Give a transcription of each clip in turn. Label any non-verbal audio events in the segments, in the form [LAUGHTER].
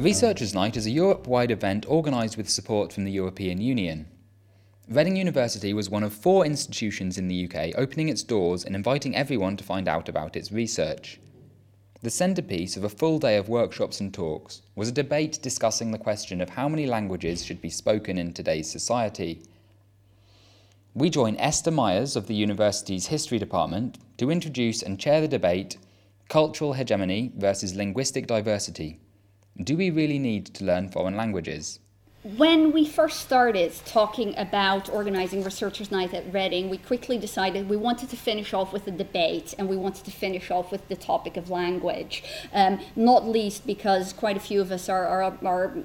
Researchers' Night is a Europe wide event organised with support from the European Union. Reading University was one of four institutions in the UK opening its doors and inviting everyone to find out about its research. The centrepiece of a full day of workshops and talks was a debate discussing the question of how many languages should be spoken in today's society. We join Esther Mijers of the university's History Department to introduce and chair the debate Cultural Hegemony versus Linguistic Diversity do we really need to learn foreign languages? When we first started talking about organizing Researchers' Night at Reading, we quickly decided we wanted to finish off with a debate and we wanted to finish off with the topic of language. Um, not least because quite a few of us are, are, are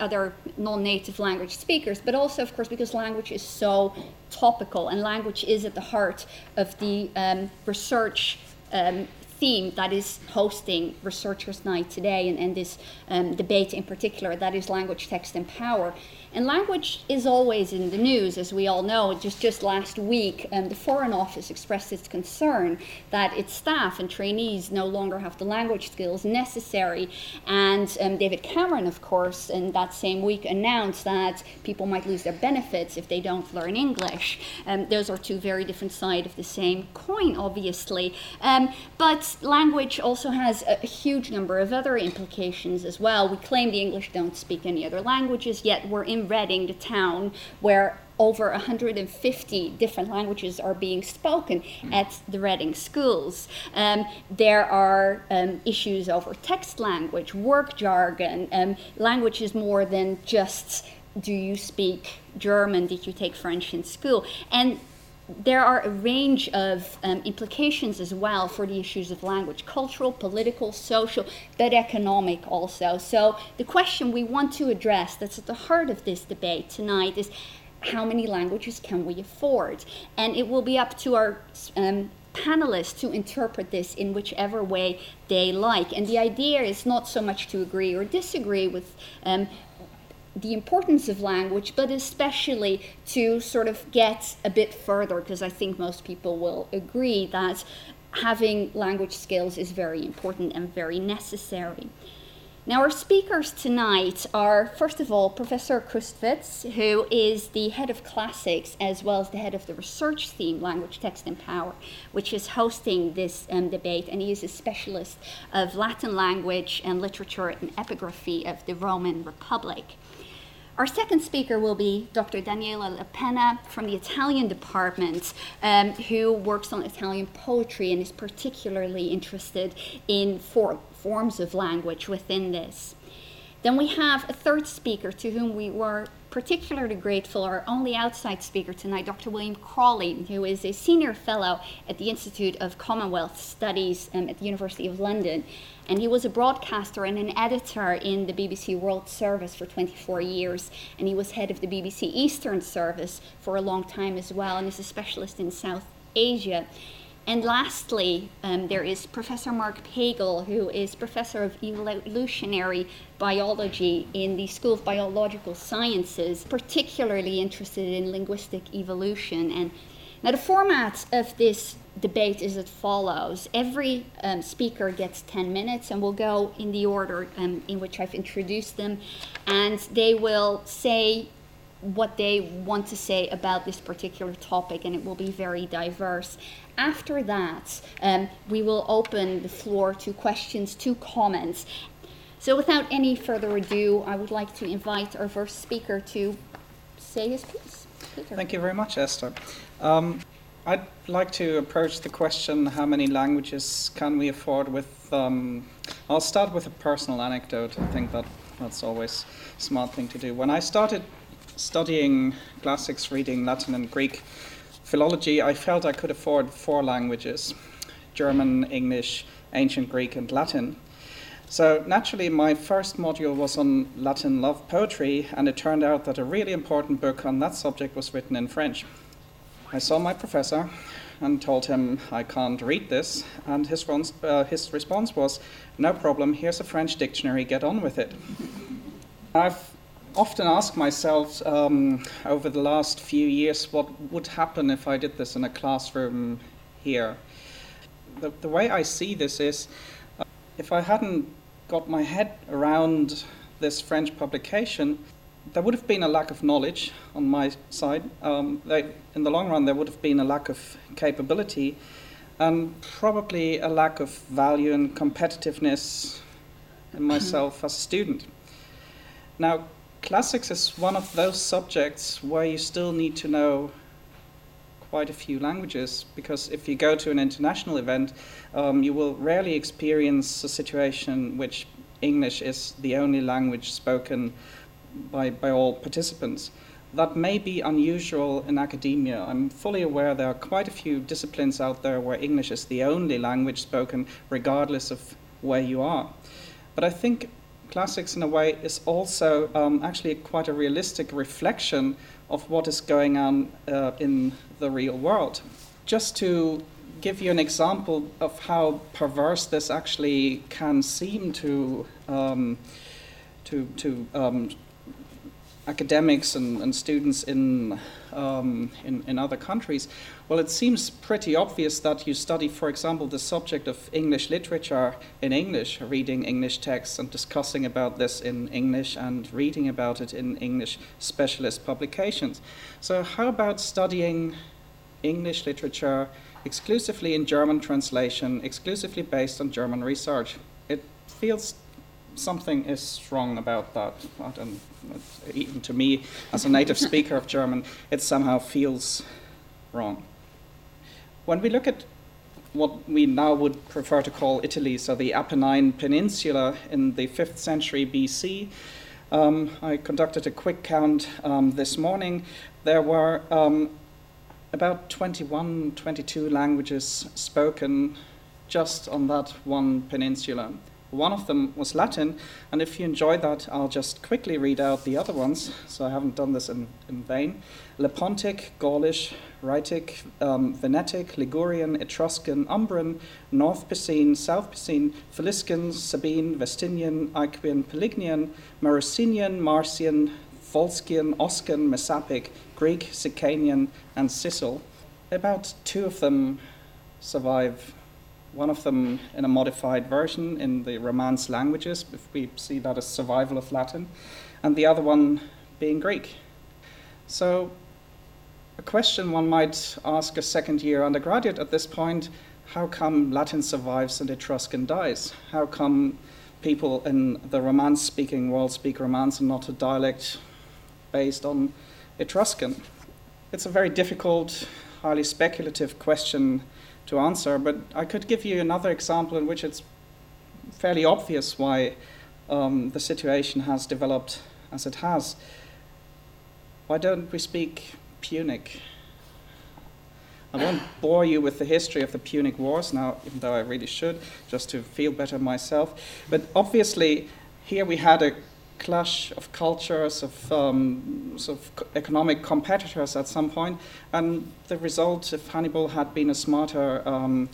other non-native language speakers, but also, of course, because language is so topical and language is at the heart of the um, research um, theme that is hosting Researchers' Night today and, and this um, debate in particular, that is language, text, and power. And language is always in the news, as we all know. Just just last week, um, the Foreign Office expressed its concern that its staff and trainees no longer have the language skills necessary. And um, David Cameron, of course, in that same week announced that people might lose their benefits if they don't learn English. Um, those are two very different sides of the same coin, obviously. Um, but language also has a, huge number of other implications as well. We claim the English don't speak any other languages, yet we're in in Reading, the town where over 150 different languages are being spoken at the Reading schools. Um, there are um, issues over text language, work jargon. Um, language is more than just do you speak German? Did you take French in school? And there are a range of um, implications as well for the issues of language cultural, political, social, but economic also. So, the question we want to address that's at the heart of this debate tonight is how many languages can we afford? And it will be up to our um, panelists to interpret this in whichever way they like. And the idea is not so much to agree or disagree with um, the importance of language, but especially to sort of get a bit further, because I think most people will agree that having language skills is very important and very necessary. Now, our speakers tonight are, first of all, Professor Kruschwitz, who is the head of classics as well as the head of the research theme, Language, Text, and Power, which is hosting this um, debate, and he is a specialist of Latin language and literature and epigraphy of the Roman Republic. Our second speaker will be Dr. Daniela La Penna from the Italian department, um, who works on Italian poetry and is particularly interested in for, forms of language within this. Then we have a third speaker to whom we were particularly grateful, our only outside speaker tonight, Dr. William Crawley, who is a senior fellow at the Institute of Commonwealth Studies um, at the University of London and he was a broadcaster and an editor in the BBC World Service for 24 years. And he was head of the BBC Eastern Service for a long time as well, and is a specialist in South Asia. And lastly, um, there is Professor Mark Pagel, who is professor of evolutionary biology in the School of Biological Sciences, particularly interested in linguistic evolution. And now, the format of this debate is as follows. Every um, speaker gets 10 minutes, and we'll go in the order um, in which I've introduced them, and they will say what they want to say about this particular topic, and it will be very diverse. After that, um, we will open the floor to questions, to comments. So, without any further ado, I would like to invite our first speaker to say his piece. Peter. Thank you very much, Esther. Um, I'd like to approach the question how many languages can we afford with. Um, I'll start with a personal anecdote. I think that that's always a smart thing to do. When I started studying classics, reading Latin and Greek philology, I felt I could afford four languages German, English, Ancient Greek, and Latin. So naturally, my first module was on Latin love poetry, and it turned out that a really important book on that subject was written in French. I saw my professor and told him I can't read this, and his, uh, his response was, No problem, here's a French dictionary, get on with it. [LAUGHS] I've often asked myself um, over the last few years what would happen if I did this in a classroom here. The, the way I see this is uh, if I hadn't got my head around this French publication, there would have been a lack of knowledge on my side. Um, they, in the long run, there would have been a lack of capability and probably a lack of value and competitiveness in myself as a student. Now, classics is one of those subjects where you still need to know quite a few languages because if you go to an international event, um, you will rarely experience a situation which English is the only language spoken by, by all participants. That may be unusual in academia. I'm fully aware there are quite a few disciplines out there where English is the only language spoken, regardless of where you are. But I think classics, in a way, is also um, actually quite a realistic reflection of what is going on uh, in the real world. Just to give you an example of how perverse this actually can seem to um, to to um, academics and, and students in, um, in, in other countries, well, it seems pretty obvious that you study, for example, the subject of English literature in English, reading English texts and discussing about this in English and reading about it in English specialist publications. So, how about studying English literature exclusively in German translation, exclusively based on German research? It feels something is wrong about that. even to me, as a native speaker of German, it somehow feels wrong. When we look at what we now would prefer to call Italy, so the Apennine Peninsula in the 5th century BC, um, I conducted a quick count um, this morning. There were um, about 21, 22 languages spoken just on that one peninsula. One of them was Latin, and if you enjoy that, I'll just quickly read out the other ones, so I haven't done this in, in vain. Lepontic, Gaulish, Rhaetic, um, Venetic, Ligurian, Etruscan, Umbrian, North Picene, South Picene, Faliscan, Sabine, Vestinian, Aequian, Pelignian, Marrucinian, Marsian, Volscian, Oscan, Messapic, Greek, Sicanian, and Sicel. About two of them survive one of them in a modified version in the Romance languages, if we see that as survival of Latin, and the other one being Greek. So, a question one might ask a second year undergraduate at this point how come Latin survives and Etruscan dies? How come people in the Romance speaking world speak Romance and not a dialect based on Etruscan? It's a very difficult, highly speculative question to answer, but I could give you another example in which it's fairly obvious why um, the situation has developed as it has. Why don't we speak Punic? I won't bore you with the history of the Punic Wars now, even though I really should, just to feel better myself. But obviously, here we had a clash of cultures, of um, sort of economic competitors at some point, and the result, if Hannibal had been a smarter, um,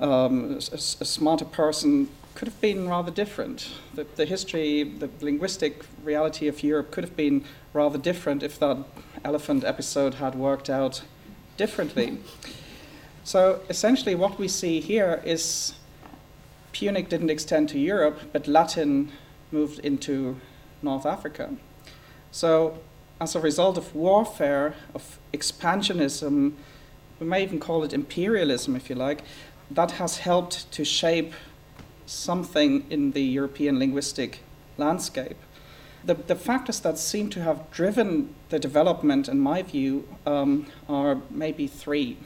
um, a, a, smarter person, could have been rather different. The, the history, the linguistic reality of Europe could have been rather different if that elephant episode had worked out differently. So essentially, what we see here is Punic didn't extend to Europe, but Latin moved into North Africa. So, as a result of warfare, of expansionism, we may even call it imperialism if you like, that has helped to shape something in the European linguistic landscape. The, the factors that seem to have driven the development, in my view, um, are maybe three.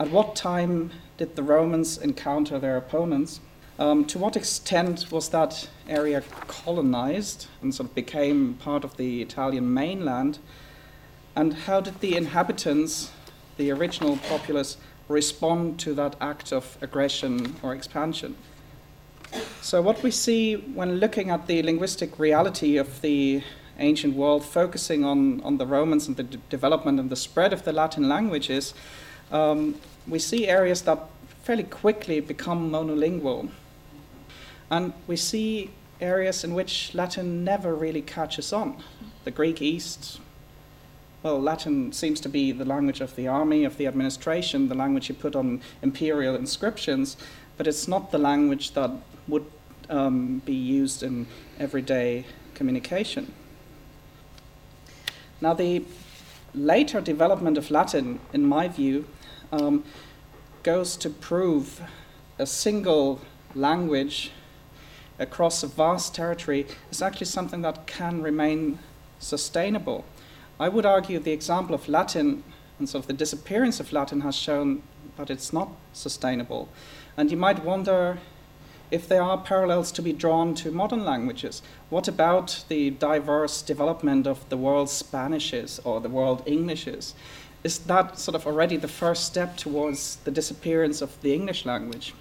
At what time did the Romans encounter their opponents? Um, to what extent was that area colonized and sort of became part of the Italian mainland? And how did the inhabitants, the original populace, respond to that act of aggression or expansion? So, what we see when looking at the linguistic reality of the ancient world, focusing on, on the Romans and the d- development and the spread of the Latin languages, um, we see areas that fairly quickly become monolingual. And we see areas in which Latin never really catches on. The Greek East, well, Latin seems to be the language of the army, of the administration, the language you put on imperial inscriptions, but it's not the language that would um, be used in everyday communication. Now, the later development of Latin, in my view, um, goes to prove a single language across a vast territory is actually something that can remain sustainable. I would argue the example of Latin and sort of the disappearance of Latin has shown that it's not sustainable. And you might wonder if there are parallels to be drawn to modern languages. What about the diverse development of the world's Spanishes or the world Englishes? Is that sort of already the first step towards the disappearance of the English language?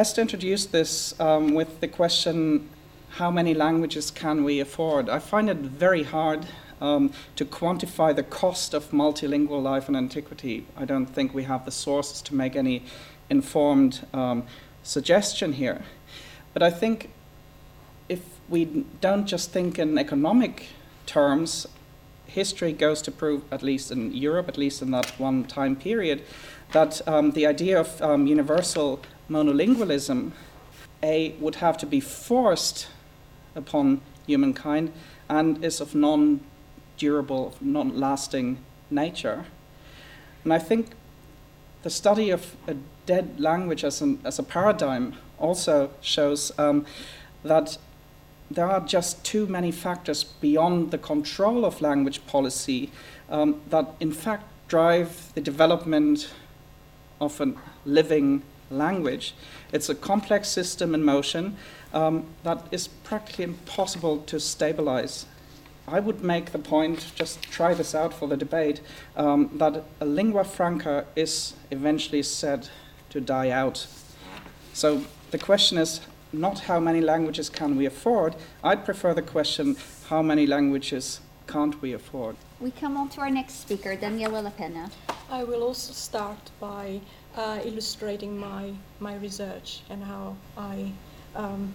Esther introduced this um, with the question how many languages can we afford? I find it very hard um, to quantify the cost of multilingual life in antiquity. I don't think we have the sources to make any informed um, suggestion here. But I think if we don't just think in economic terms, history goes to prove, at least in Europe, at least in that one time period, that um, the idea of um, universal monolingualism, A, would have to be forced upon humankind and is of non durable, non lasting nature. And I think the study of a dead language as, an, as a paradigm also shows um, that there are just too many factors beyond the control of language policy um, that, in fact, drive the development of a living language. It's a complex system in motion um, that is practically impossible to stabilize. I would make the point, just try this out for the debate, um, that a lingua franca is eventually said to die out. So the question is not how many languages can we afford. I'd prefer the question how many languages can't we afford? We come on to our next speaker, Daniela La Penna. I will also start by uh, illustrating my, my research and how I um,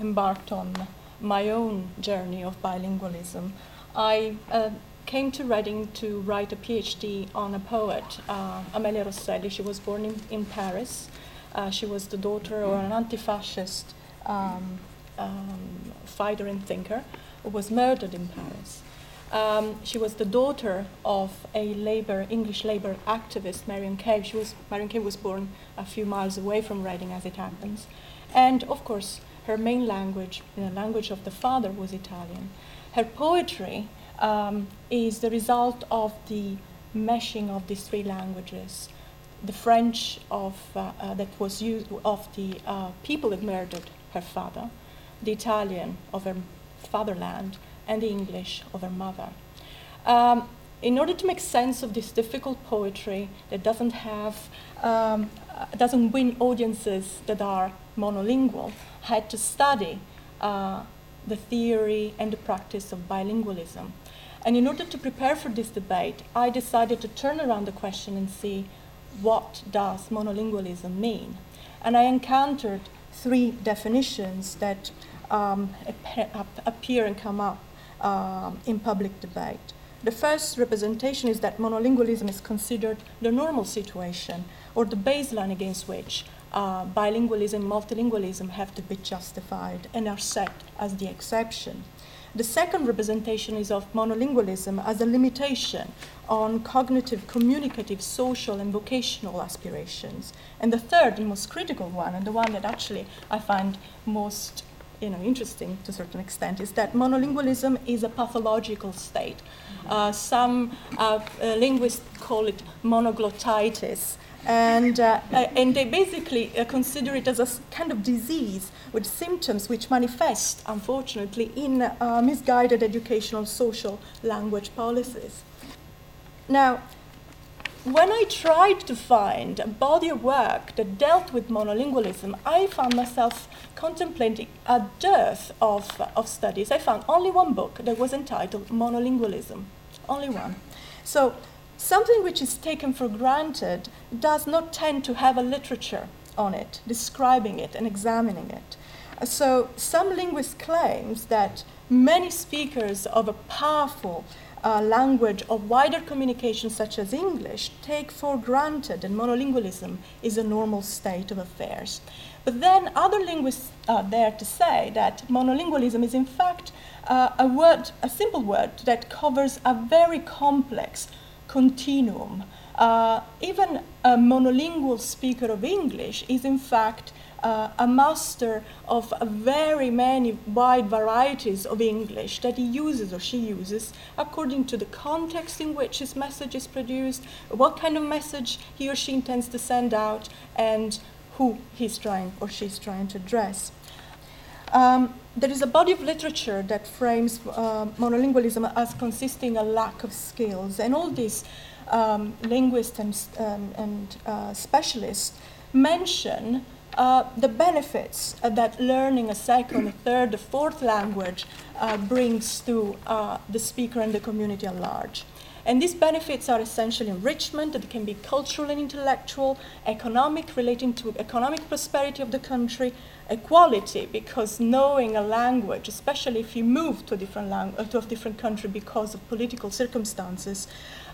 embarked on my own journey of bilingualism. I uh, came to Reading to write a PhD on a poet, uh, Amelia Rosselli. She was born in, in Paris. Uh, she was the daughter of an anti fascist um, um, fighter and thinker who was murdered in Paris. Um, she was the daughter of a labor, English labor activist, Marion Cave. She was, Marion Cave was born a few miles away from Reading, as it happens. And of course, her main language, the language of the father, was Italian. Her poetry um, is the result of the meshing of these three languages. The French of, uh, uh, that was used of the uh, people that murdered her father, the Italian of her fatherland, and the English of her mother. Um, in order to make sense of this difficult poetry that doesn't have, um, doesn't win audiences that are monolingual, I had to study uh, the theory and the practice of bilingualism. And in order to prepare for this debate, I decided to turn around the question and see what does monolingualism mean. And I encountered three definitions that um, appear and come up um, in public debate. The first representation is that monolingualism is considered the normal situation or the baseline against which uh, bilingualism, multilingualism have to be justified and are set as the exception. The second representation is of monolingualism as a limitation on cognitive, communicative, social, and vocational aspirations. And the third and most critical one, and the one that actually I find most you know, interesting to a certain extent, is that monolingualism is a pathological state. Uh, some uh, uh, linguists call it monoglottitis, and, uh, uh, and they basically consider it as a kind of disease with symptoms which manifest, unfortunately, in misguided educational, social language policies. Now, when I tried to find a body of work that dealt with monolingualism, I found myself contemplating a dearth of, of studies. I found only one book that was entitled Monolingualism, only one. So something which is taken for granted does not tend to have a literature on it, describing it and examining it. So some linguist claims that many speakers of a powerful uh, language of wider communication, such as English, take for granted that monolingualism is a normal state of affairs. But then other linguists are there to say that monolingualism is, in fact, uh, a word, a simple word that covers a very complex continuum. Uh, even a monolingual speaker of English is, in fact, uh, a master of very many wide varieties of English that he uses or she uses according to the context in which his message is produced, what kind of message he or she intends to send out, and who he's trying or she's trying to address. Um, there is a body of literature that frames uh, monolingualism as consisting a lack of skills, and all these um, linguists and, um, and uh, specialists mention uh, the benefits uh, that learning a second, a third, a fourth language uh, brings to uh, the speaker and the community at large. And these benefits are essentially enrichment that can be cultural and intellectual, economic, relating to economic prosperity of the country, equality, because knowing a language, especially if you move to a different, lang- to a different country because of political circumstances,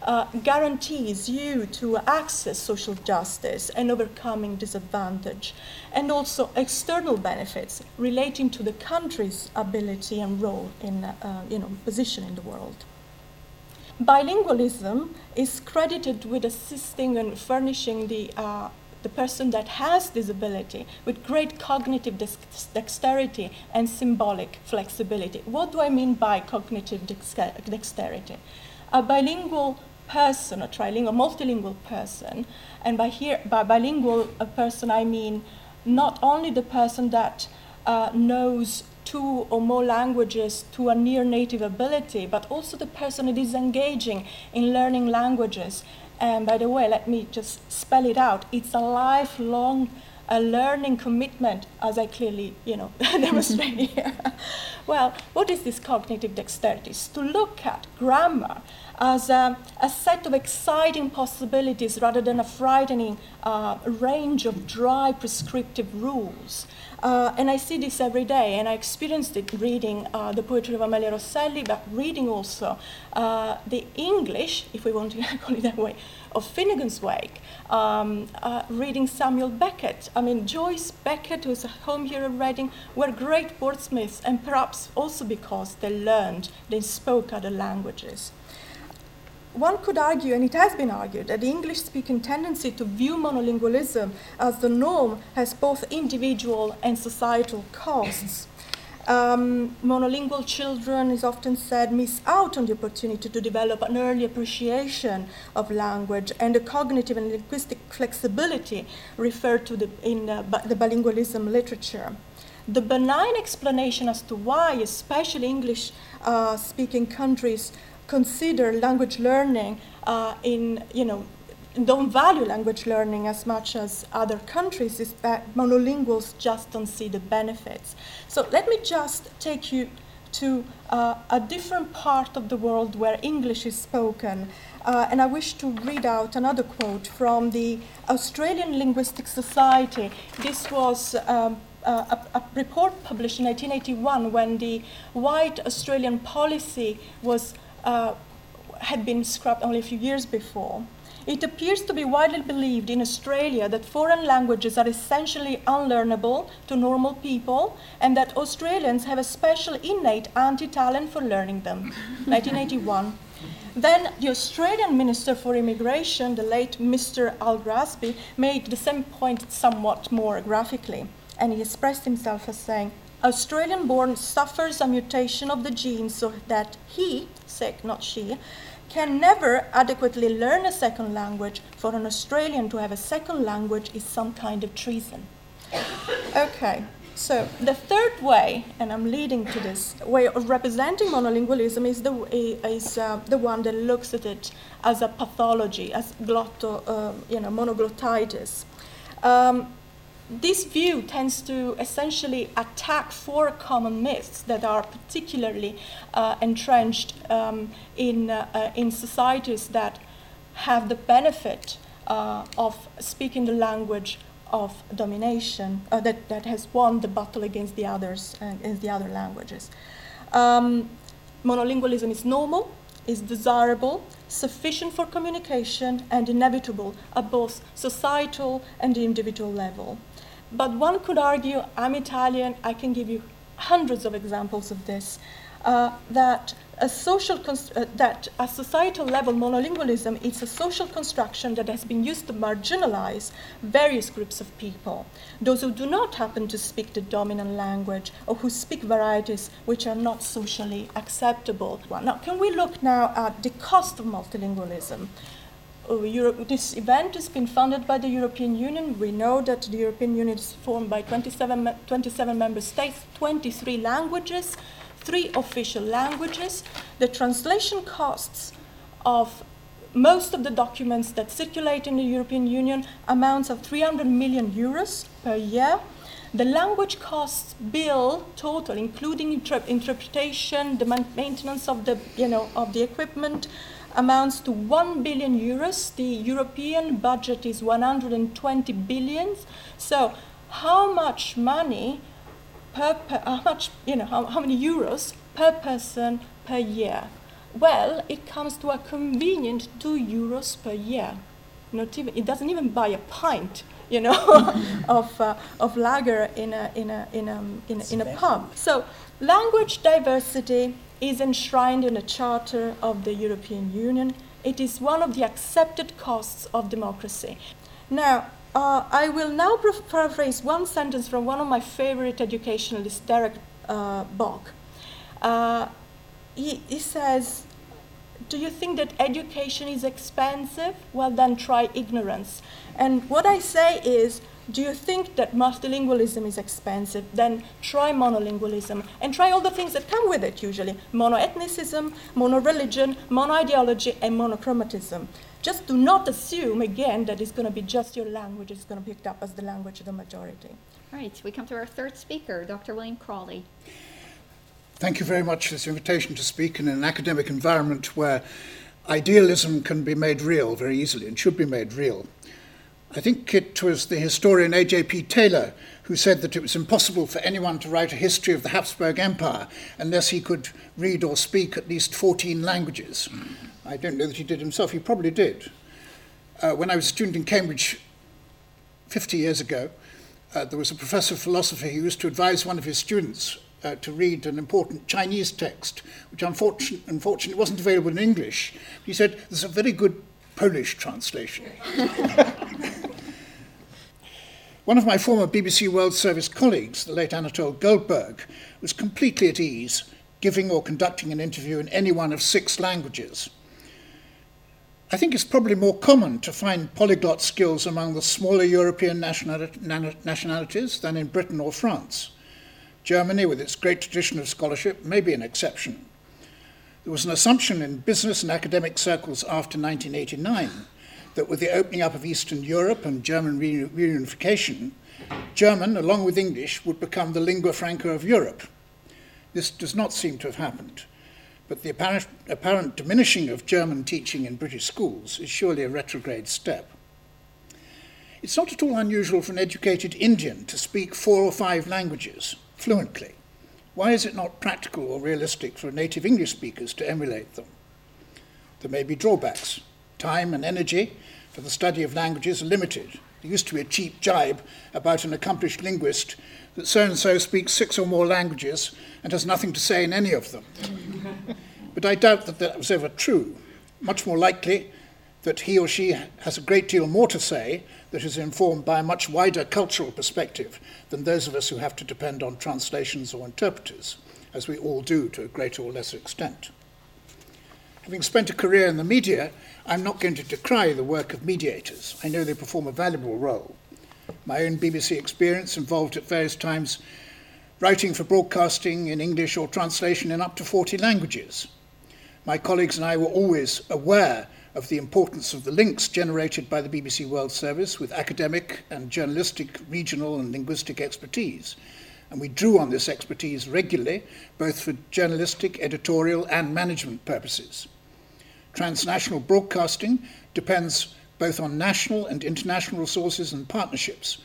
uh, guarantees you to access social justice and overcoming disadvantage, and also external benefits relating to the country's ability and role in, uh, you know, position in the world. Bilingualism is credited with assisting and furnishing the uh, the person that has disability with great cognitive dexterity and symbolic flexibility. What do I mean by cognitive dexterity? A bilingual person, a trilingual, multilingual person, and by here by bilingual a person I mean not only the person that uh, knows two or more languages to a near native ability, but also the person that is engaging in learning languages. And by the way, let me just spell it out. It's a lifelong a learning commitment, as I clearly, you know, [LAUGHS] demonstrate [LAUGHS] here. well, what is this cognitive dexterity? It's to look at grammar as a, a, set of exciting possibilities rather than a frightening uh, range of dry prescriptive rules. Uh, and I see this every day, and I experienced it reading uh, the poetry of Amelia Rosselli, but reading also uh, the English, if we want to [LAUGHS] call it that way, of Finnegans Wake, um, uh, reading Samuel Beckett. I mean, Joyce Beckett, who's a home here in Reading, were great wordsmiths, and perhaps also because they learned, they spoke other languages one could argue, and it has been argued, that the English speaking tendency to view monolingualism as the norm has both individual and societal costs. Um, monolingual children, is often said, miss out on the opportunity to develop an early appreciation of language and the cognitive and linguistic flexibility referred to the, in the bilingualism literature. The benign explanation as to why, especially English uh, speaking countries, consider language learning uh, in, you know, don't value language learning as much as other countries is that monolinguals just don't see the benefits. So let me just take you to uh, a different part of the world where English is spoken. Uh, and I wish to read out another quote from the Australian Linguistic Society. This was um, a, a, report published in 1981 when the white Australian policy was uh, had been scrapped only a few years before. It appears to be widely believed in Australia that foreign languages are essentially unlearnable to normal people and that Australians have a special innate anti talent for learning them. [LAUGHS] 1981. Then the Australian Minister for Immigration, the late Mr. Al Grassby, made the same point somewhat more graphically. And he expressed himself as saying, Australian born suffers a mutation of the gene so that he, sick, not she, can never adequately learn a second language. For an Australian to have a second language is some kind of treason. Okay, so the third way, and I'm leading to this way of representing monolingualism, is the, is, uh, the one that looks at it as a pathology, as glotto, uh, you know, monoglottitis. Um, this view tends to essentially attack four common myths that are particularly uh, entrenched um, in, uh, uh, in societies that have the benefit uh, of speaking the language of domination, uh, that, that has won the battle against the others, uh, against the other languages. Um, monolingualism is normal, is desirable, sufficient for communication, and inevitable at both societal and individual level. But one could argue, I'm Italian, I can give you hundreds of examples of this, uh, that a social uh, that at societal level monolingualism is a social construction that has been used to marginalize various groups of people. Those who do not happen to speak the dominant language or who speak varieties which are not socially acceptable. Now can we look now at the cost of multilingualism Oh, Europe, this event has been funded by the European Union. We know that the European Union is formed by 27, 27 member states, 23 languages, three official languages. The translation costs of most of the documents that circulate in the European Union amounts of 300 million euros per year. The language costs bill total, including inter- interpretation, the maintenance of the, you know, of the equipment, amounts to 1 billion euros. The European budget is 120 billions. So, how much money per, per how much, you know, how, how many euros per person per year? Well, it comes to a convenient two euros per year. Not even, it doesn't even buy a pint, you know, [LAUGHS] of, uh, of lager in a, in a, in a, in a, in a pub. So, language diversity is enshrined in the Charter of the European Union. It is one of the accepted costs of democracy. Now, uh, I will now paraphrase one sentence from one of my favorite educationalists, Derek uh, Bok. Uh, he, he says, Do you think that education is expensive? Well, then try ignorance. And what I say is, do you think that multilingualism is expensive? Then try monolingualism and try all the things that come with it usually monoethnicism, monoreligion, monoideology, and monochromatism. Just do not assume, again, that it's going to be just your language, it's going to be picked up as the language of the majority. All right, we come to our third speaker, Dr. William Crawley. Thank you very much for this invitation to speak in an academic environment where idealism can be made real very easily and should be made real. I think it was the historian A.J.P. Taylor who said that it was impossible for anyone to write a history of the Habsburg Empire unless he could read or speak at least 14 languages. I don't know that he did himself, he probably did. Uh, when I was a student in Cambridge 50 years ago, uh, there was a professor of philosophy who used to advise one of his students uh, to read an important Chinese text, which unfortunately, unfortunately wasn't available in English. He said, There's a very good Polish translation. [LAUGHS] One of my former BBC World Service colleagues, the late Anatole Goldberg, was completely at ease giving or conducting an interview in any one of six languages. I think it's probably more common to find polyglot skills among the smaller European nationalities than in Britain or France. Germany, with its great tradition of scholarship, may be an exception. There was an assumption in business and academic circles after 1989 that with the opening up of Eastern Europe and German reunification, German, along with English, would become the lingua franca of Europe. This does not seem to have happened but the apparent, apparent diminishing of German teaching in British schools is surely a retrograde step. It's not at all unusual for an educated Indian to speak four or five languages fluently. Why is it not practical or realistic for native English speakers to emulate them? There may be drawbacks. Time and energy for the study of languages are limited. There used to be a cheap jibe about an accomplished linguist that so and so speaks six or more languages and has nothing to say in any of them. [LAUGHS] but I doubt that that was ever true. Much more likely that he or she has a great deal more to say that is informed by a much wider cultural perspective than those of us who have to depend on translations or interpreters, as we all do to a greater or lesser extent. Having spent a career in the media, I'm not going to decry the work of mediators. I know they perform a valuable role. My own BBC experience involved at various times writing for broadcasting in English or translation in up to 40 languages. My colleagues and I were always aware of the importance of the links generated by the BBC World Service with academic and journalistic, regional, and linguistic expertise. And we drew on this expertise regularly, both for journalistic, editorial, and management purposes. Transnational broadcasting depends both on national and international resources and partnerships,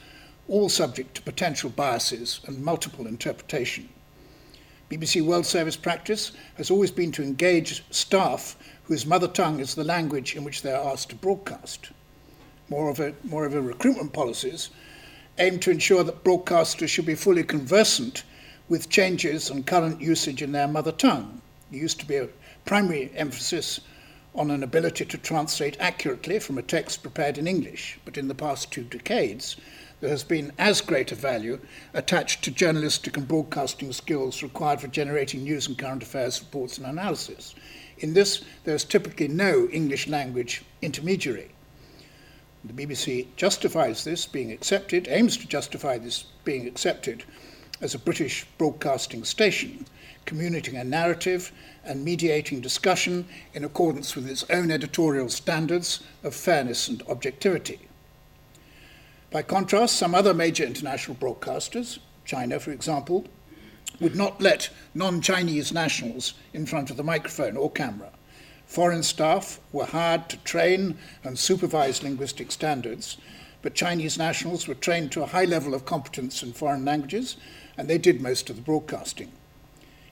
all subject to potential biases and multiple interpretation. BBC World Service practice has always been to engage staff whose mother tongue is the language in which they are asked to broadcast. Moreover, moreover recruitment policies aim to ensure that broadcasters should be fully conversant with changes and current usage in their mother tongue. There used to be a primary emphasis on an ability to translate accurately from a text prepared in English, but in the past two decades, there has been as great a value attached to journalistic and broadcasting skills required for generating news and current affairs reports and analysis. In this, there is typically no English language intermediary. The BBC justifies this being accepted, aims to justify this being accepted as a British broadcasting station, communicating a narrative and mediating discussion in accordance with its own editorial standards of fairness and objectivity. By contrast, some other major international broadcasters, China for example, would not let non Chinese nationals in front of the microphone or camera. Foreign staff were hired to train and supervise linguistic standards, but Chinese nationals were trained to a high level of competence in foreign languages, and they did most of the broadcasting.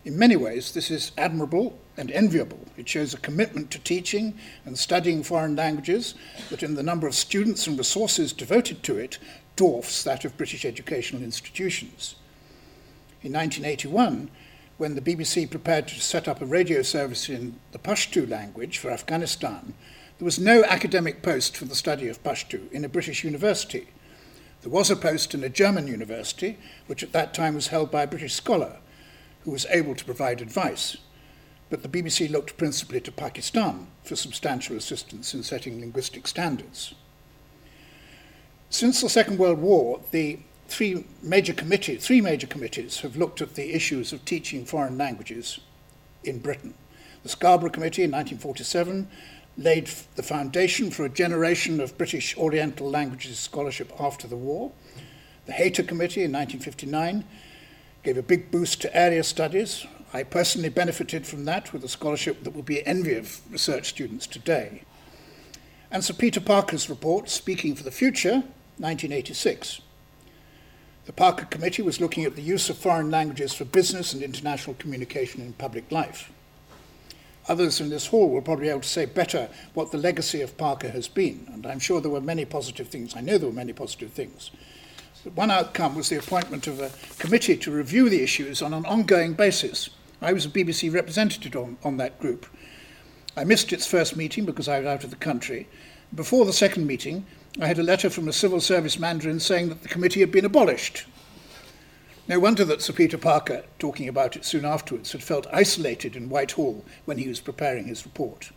In many ways, this is admirable and enviable. It shows a commitment to teaching and studying foreign languages that, in the number of students and resources devoted to it, dwarfs that of British educational institutions. In 1981, when the BBC prepared to set up a radio service in the Pashto language for Afghanistan, there was no academic post for the study of Pashto in a British university. There was a post in a German university, which at that time was held by a British scholar who was able to provide advice. But the BBC looked principally to Pakistan for substantial assistance in setting linguistic standards. Since the Second World War, the three major committees, three major committees have looked at the issues of teaching foreign languages in Britain. The Scarbrough Committee in 1947 laid the foundation for a generation of British Oriental languages scholarship after the war. The Hayter Committee in 1959 gave a big boost to area studies. I personally benefited from that with a scholarship that will be envy of research students today. And Sir Peter Parker's report, Speaking for the Future, 1986 the Parker Committee was looking at the use of foreign languages for business and international communication in public life. Others in this hall will probably be able to say better what the legacy of Parker has been, and I'm sure there were many positive things. I know there were many positive things. But one outcome was the appointment of a committee to review the issues on an ongoing basis. I was a BBC representative on, on that group. I missed its first meeting because I was out of the country. Before the second meeting, I had a letter from a civil service mandarin saying that the committee had been abolished. No wonder that Sir Peter Parker, talking about it soon afterwards, had felt isolated in Whitehall when he was preparing his report.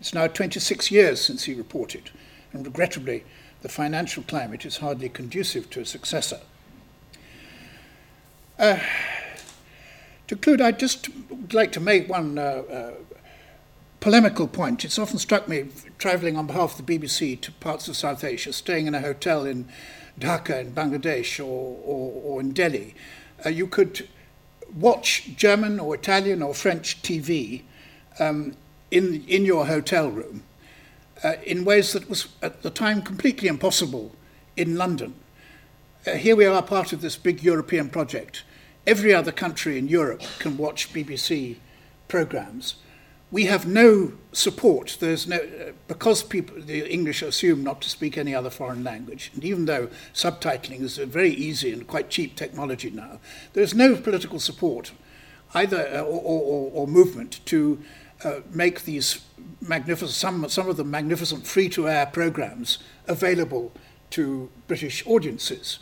It's now 26 years since he reported, and regrettably, the financial climate is hardly conducive to a successor. Uh, to conclude, I'd just like to make one uh, uh, polemical point. It's often struck me, travelling on behalf of the BBC to parts of South Asia, staying in a hotel in Dhaka in Bangladesh or, or, or in Delhi, uh, you could watch German or Italian or French TV um, in, in your hotel room uh, in ways that was at the time completely impossible in London. Uh, here we are part of this big European project. Every other country in Europe can watch BBC programs we have no support. There's no because people the English assume not to speak any other foreign language, and even though subtitling is a very easy and quite cheap technology now, there is no political support, either uh, or, or, or movement to uh, make these magnificent some some of the magnificent free-to-air programs available to British audiences.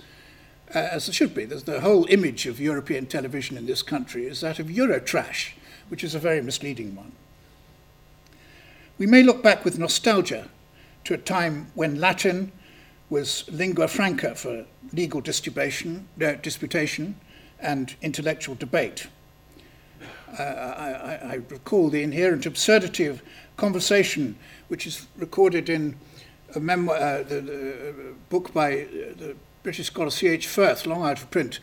Uh, as it should be. There's the whole image of European television in this country is that of Eurotrash, which is a very misleading one. We may look back with nostalgia to a time when Latin was lingua franca for legal disputation, uh, disputation and intellectual debate. Uh, I, I, recall the inherent absurdity of conversation, which is recorded in a memoir, uh, the, the, book by uh, the British scholar C.H. Firth, long out of print,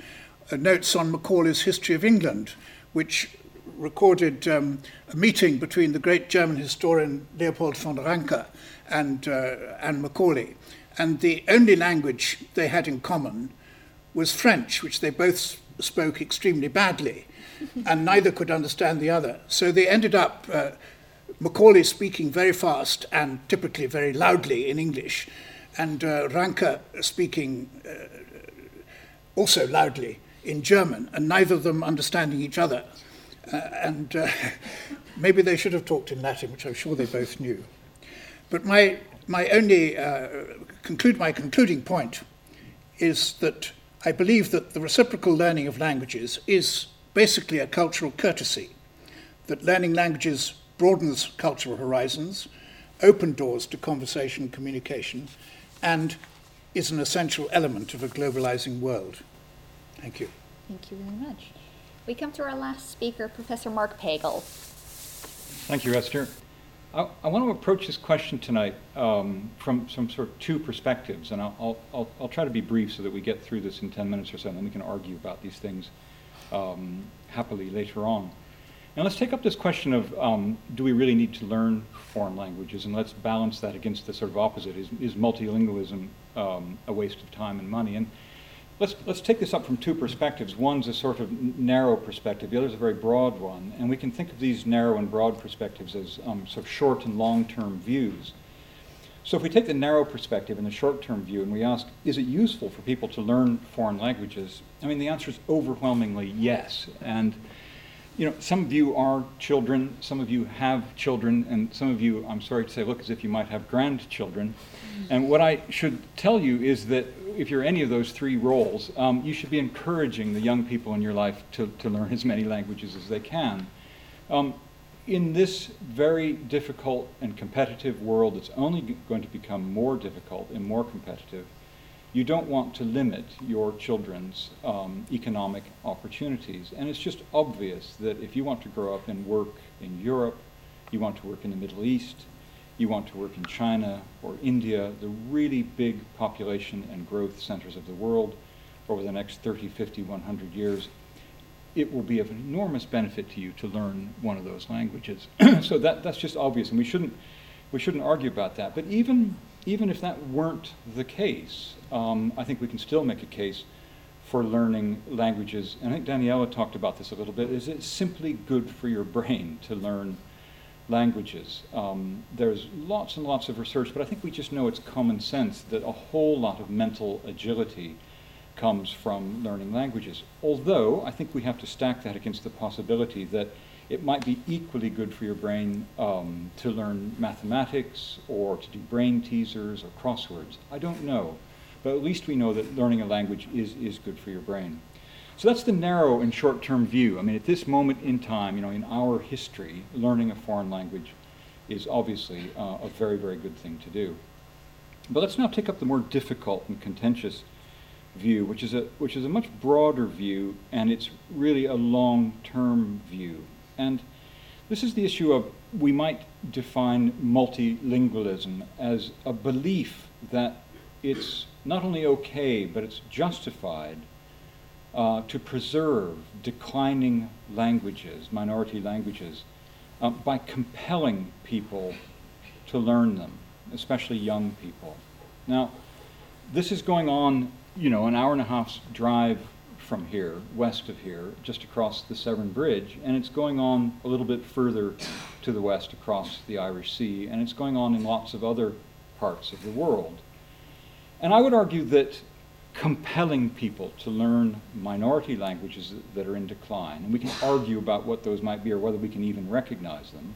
uh, Notes on Macaulay's History of England, which recorded um, a meeting between the great German historian Leopold von Ranke and uh, Macaulay. And the only language they had in common was French, which they both spoke extremely badly, [LAUGHS] and neither could understand the other. So they ended up, uh, Macaulay speaking very fast and typically very loudly in English, and uh, Ranke speaking uh, also loudly in German, and neither of them understanding each other. Uh, and uh, [LAUGHS] maybe they should have talked in Latin, which I'm sure they both knew. But my, my only uh, conclude my concluding point is that I believe that the reciprocal learning of languages is basically a cultural courtesy, that learning languages broadens cultural horizons, open doors to conversation communication, and is an essential element of a globalizing world. Thank you. Thank you very much. We come to our last speaker, Professor Mark Pagel. Thank you, Esther. I, I want to approach this question tonight um, from some sort of two perspectives, and I'll, I'll, I'll, try to be brief so that we get through this in 10 minutes or so, and then we can argue about these things um, happily later on. Now, let's take up this question of um, do we really need to learn foreign languages, and let's balance that against the sort of opposite is, is multilingualism um, a waste of time and money? And let's, let's take this up from two perspectives. One's a sort of narrow perspective, the other's a very broad one. And we can think of these narrow and broad perspectives as um, sort of short and long term views. So if we take the narrow perspective and the short term view and we ask, is it useful for people to learn foreign languages? I mean, the answer is overwhelmingly yes. And you know, some of you are children, some of you have children, and some of you, I'm sorry to say, look as if you might have grandchildren. And what I should tell you is that if you're any of those three roles, um, you should be encouraging the young people in your life to, to learn as many languages as they can. Um, in this very difficult and competitive world that's only going to become more difficult and more competitive, you don't want to limit your children's um, economic opportunities. And it's just obvious that if you want to grow up and work in Europe, you want to work in the Middle East, you want to work in China or India, the really big population and growth centers of the world over the next 30, 50, 100 years, it will be of enormous benefit to you to learn one of those languages. [CLEARS THROAT] so that, that's just obvious, and we shouldn't, we shouldn't argue about that. But even, even if that weren't the case, um, I think we can still make a case for learning languages. And I think Daniela talked about this a little bit. Is it simply good for your brain to learn languages? Um, there's lots and lots of research, but I think we just know it's common sense that a whole lot of mental agility comes from learning languages. Although I think we have to stack that against the possibility that it might be equally good for your brain um, to learn mathematics or to do brain teasers or crosswords. I don't know. But at least we know that learning a language is, is good for your brain. So that's the narrow and short term view. I mean, at this moment in time, you know, in our history, learning a foreign language is obviously uh, a very, very good thing to do. But let's now take up the more difficult and contentious view, which is a, which is a much broader view, and it's really a long term view. And this is the issue of we might define multilingualism as a belief that it's not only okay, but it's justified uh, to preserve declining languages, minority languages, uh, by compelling people to learn them, especially young people. Now, this is going on, you know, an hour and a half's drive from here, west of here, just across the Severn Bridge, and it's going on a little bit further to the west across the Irish Sea, and it's going on in lots of other parts of the world. And I would argue that compelling people to learn minority languages that are in decline, and we can argue about what those might be or whether we can even recognize them,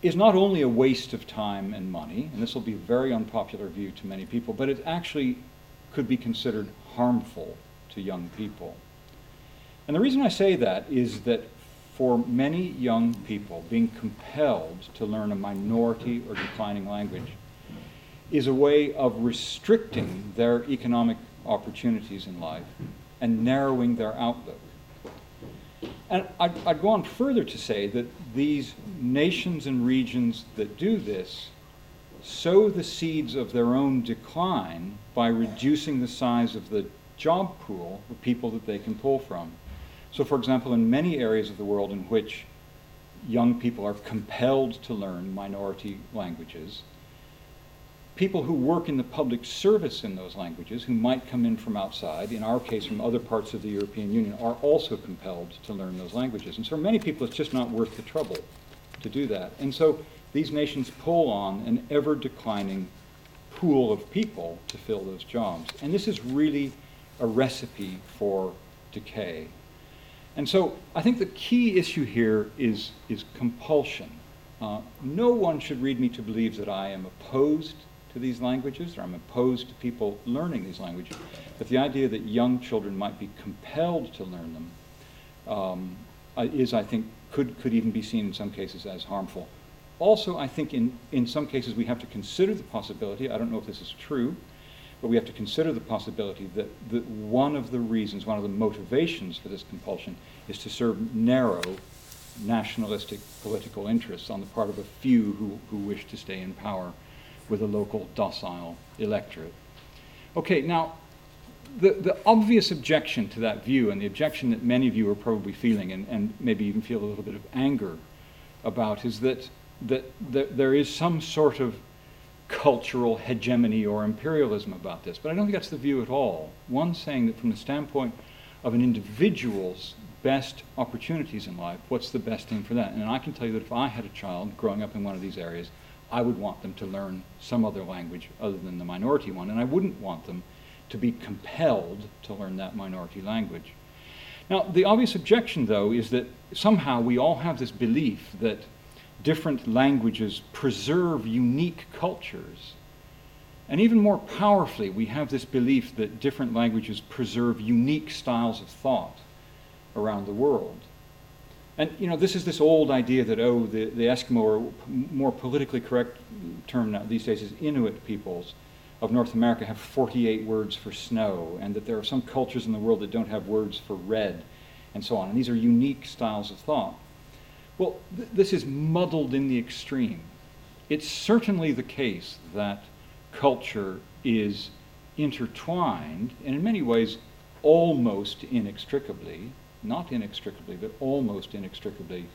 is not only a waste of time and money, and this will be a very unpopular view to many people, but it actually could be considered harmful to young people. And the reason I say that is that for many young people, being compelled to learn a minority or declining language is a way of restricting their economic opportunities in life and narrowing their outlook. And I'd, I'd, go on further to say that these nations and regions that do this sow the seeds of their own decline by reducing the size of the job pool of people that they can pull from. So, for example, in many areas of the world in which young people are compelled to learn minority languages, people who work in the public service in those languages, who might come in from outside, in our case from other parts of the European Union, are also compelled to learn those languages. And so for many people, it's just not worth the trouble to do that. And so these nations pull on an ever declining pool of people to fill those jobs. And this is really a recipe for decay. And so I think the key issue here is, is compulsion. Uh, no one should read me to believe that I am opposed to these languages, or I'm opposed to people learning these languages. But the idea that young children might be compelled to learn them um, uh, is, I think, could, could even be seen in some cases as harmful. Also, I think in, in some cases we have to consider the possibility, I don't know if this is true, but we have to consider the possibility that, that one of the reasons, one of the motivations for this compulsion is to serve narrow nationalistic political interests on the part of a few who, who wish to stay in power with a local docile electorate. Okay, now, the, the obvious objection to that view, and the objection that many of you are probably feeling, and, and maybe even feel a little bit of anger about, is that, that, that there is some sort of cultural hegemony or imperialism about this. But I don't think that's the view at all. One saying that from the standpoint of an individual's best opportunities in life, what's the best thing for that? And I can tell you that if I had a child growing up in one of these areas, I would want them to learn some other language other than the minority one, and I wouldn't want them to be compelled to learn that minority language. Now, the obvious objection, though, is that somehow we all have this belief that different languages preserve unique cultures. And even more powerfully, we have this belief that different languages preserve unique styles of thought around the world. And you know, this is this old idea that oh, the, the Eskimo, or more politically correct term now these days is Inuit peoples of North America have 48 words for snow, and that there are some cultures in the world that don't have words for red, and so on. And these are unique styles of thought. Well, th- this is muddled in the extreme. It's certainly the case that culture is intertwined, and in many ways, almost inextricably, not inextricably, but almost inextricably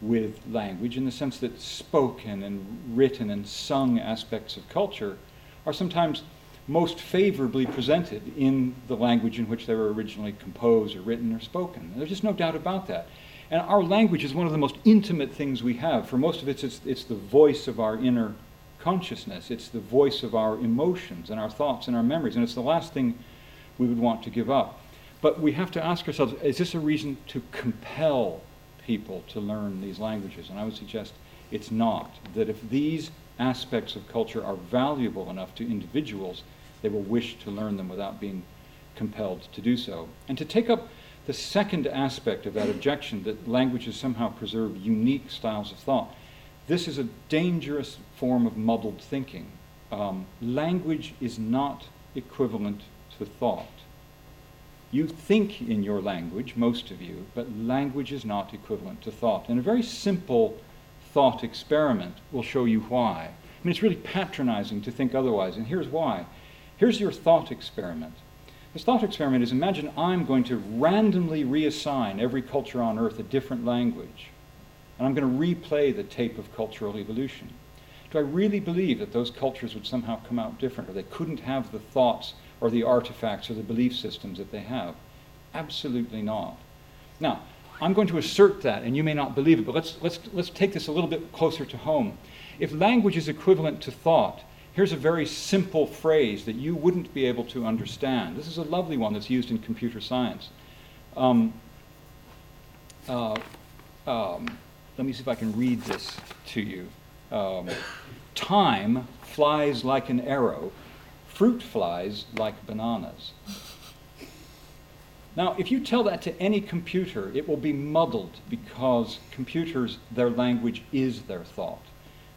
with language in the sense that spoken and written and sung aspects of culture are sometimes most favorably presented in the language in which they were originally composed or written or spoken. There's just no doubt about that. And our language is one of the most intimate things we have. For most of it, it's, it's the voice of our inner consciousness, it's the voice of our emotions and our thoughts and our memories, and it's the last thing we would want to give up. But we have to ask ourselves is this a reason to compel people to learn these languages? And I would suggest it's not. That if these aspects of culture are valuable enough to individuals, they will wish to learn them without being compelled to do so. And to take up the second aspect of that objection, that languages somehow preserve unique styles of thought, this is a dangerous form of muddled thinking. Um, language is not equivalent to thought. You think in your language, most of you, but language is not equivalent to thought. And a very simple thought experiment will show you why. I mean, it's really patronizing to think otherwise, and here's why. Here's your thought experiment. This thought experiment is imagine I'm going to randomly reassign every culture on earth a different language, and I'm going to replay the tape of cultural evolution. Do I really believe that those cultures would somehow come out different, or they couldn't have the thoughts or the artifacts or the belief systems that they have? Absolutely not. Now, I'm going to assert that, and you may not believe it, but let's, let's, let's take this a little bit closer to home. If language is equivalent to thought, here's a very simple phrase that you wouldn't be able to understand. This is a lovely one that's used in computer science. Um, uh, um, let me see if I can read this to you. Um, time flies like an arrow fruit flies like bananas. Now, if you tell that to any computer, it will be muddled because computers, their language is their thought.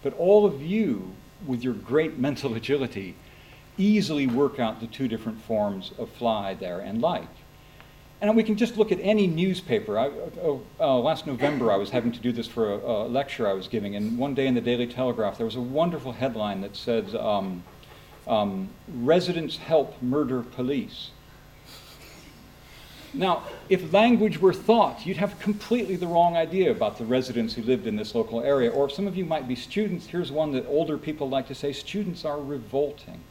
But all of you, with your great [LAUGHS] mental agility, easily work out the two different forms of fly there and like. And we can just look at any newspaper. I, uh, uh, last November, I was having to do this for a, a, lecture I was giving, and one day in the Daily Telegraph, there was a wonderful headline that said, um, um, residents help murder police. Now, if language were thought, you'd have completely the wrong idea about the residents who lived in this local area. Or some of you might be students. Here's one that older people like to say students are revolting.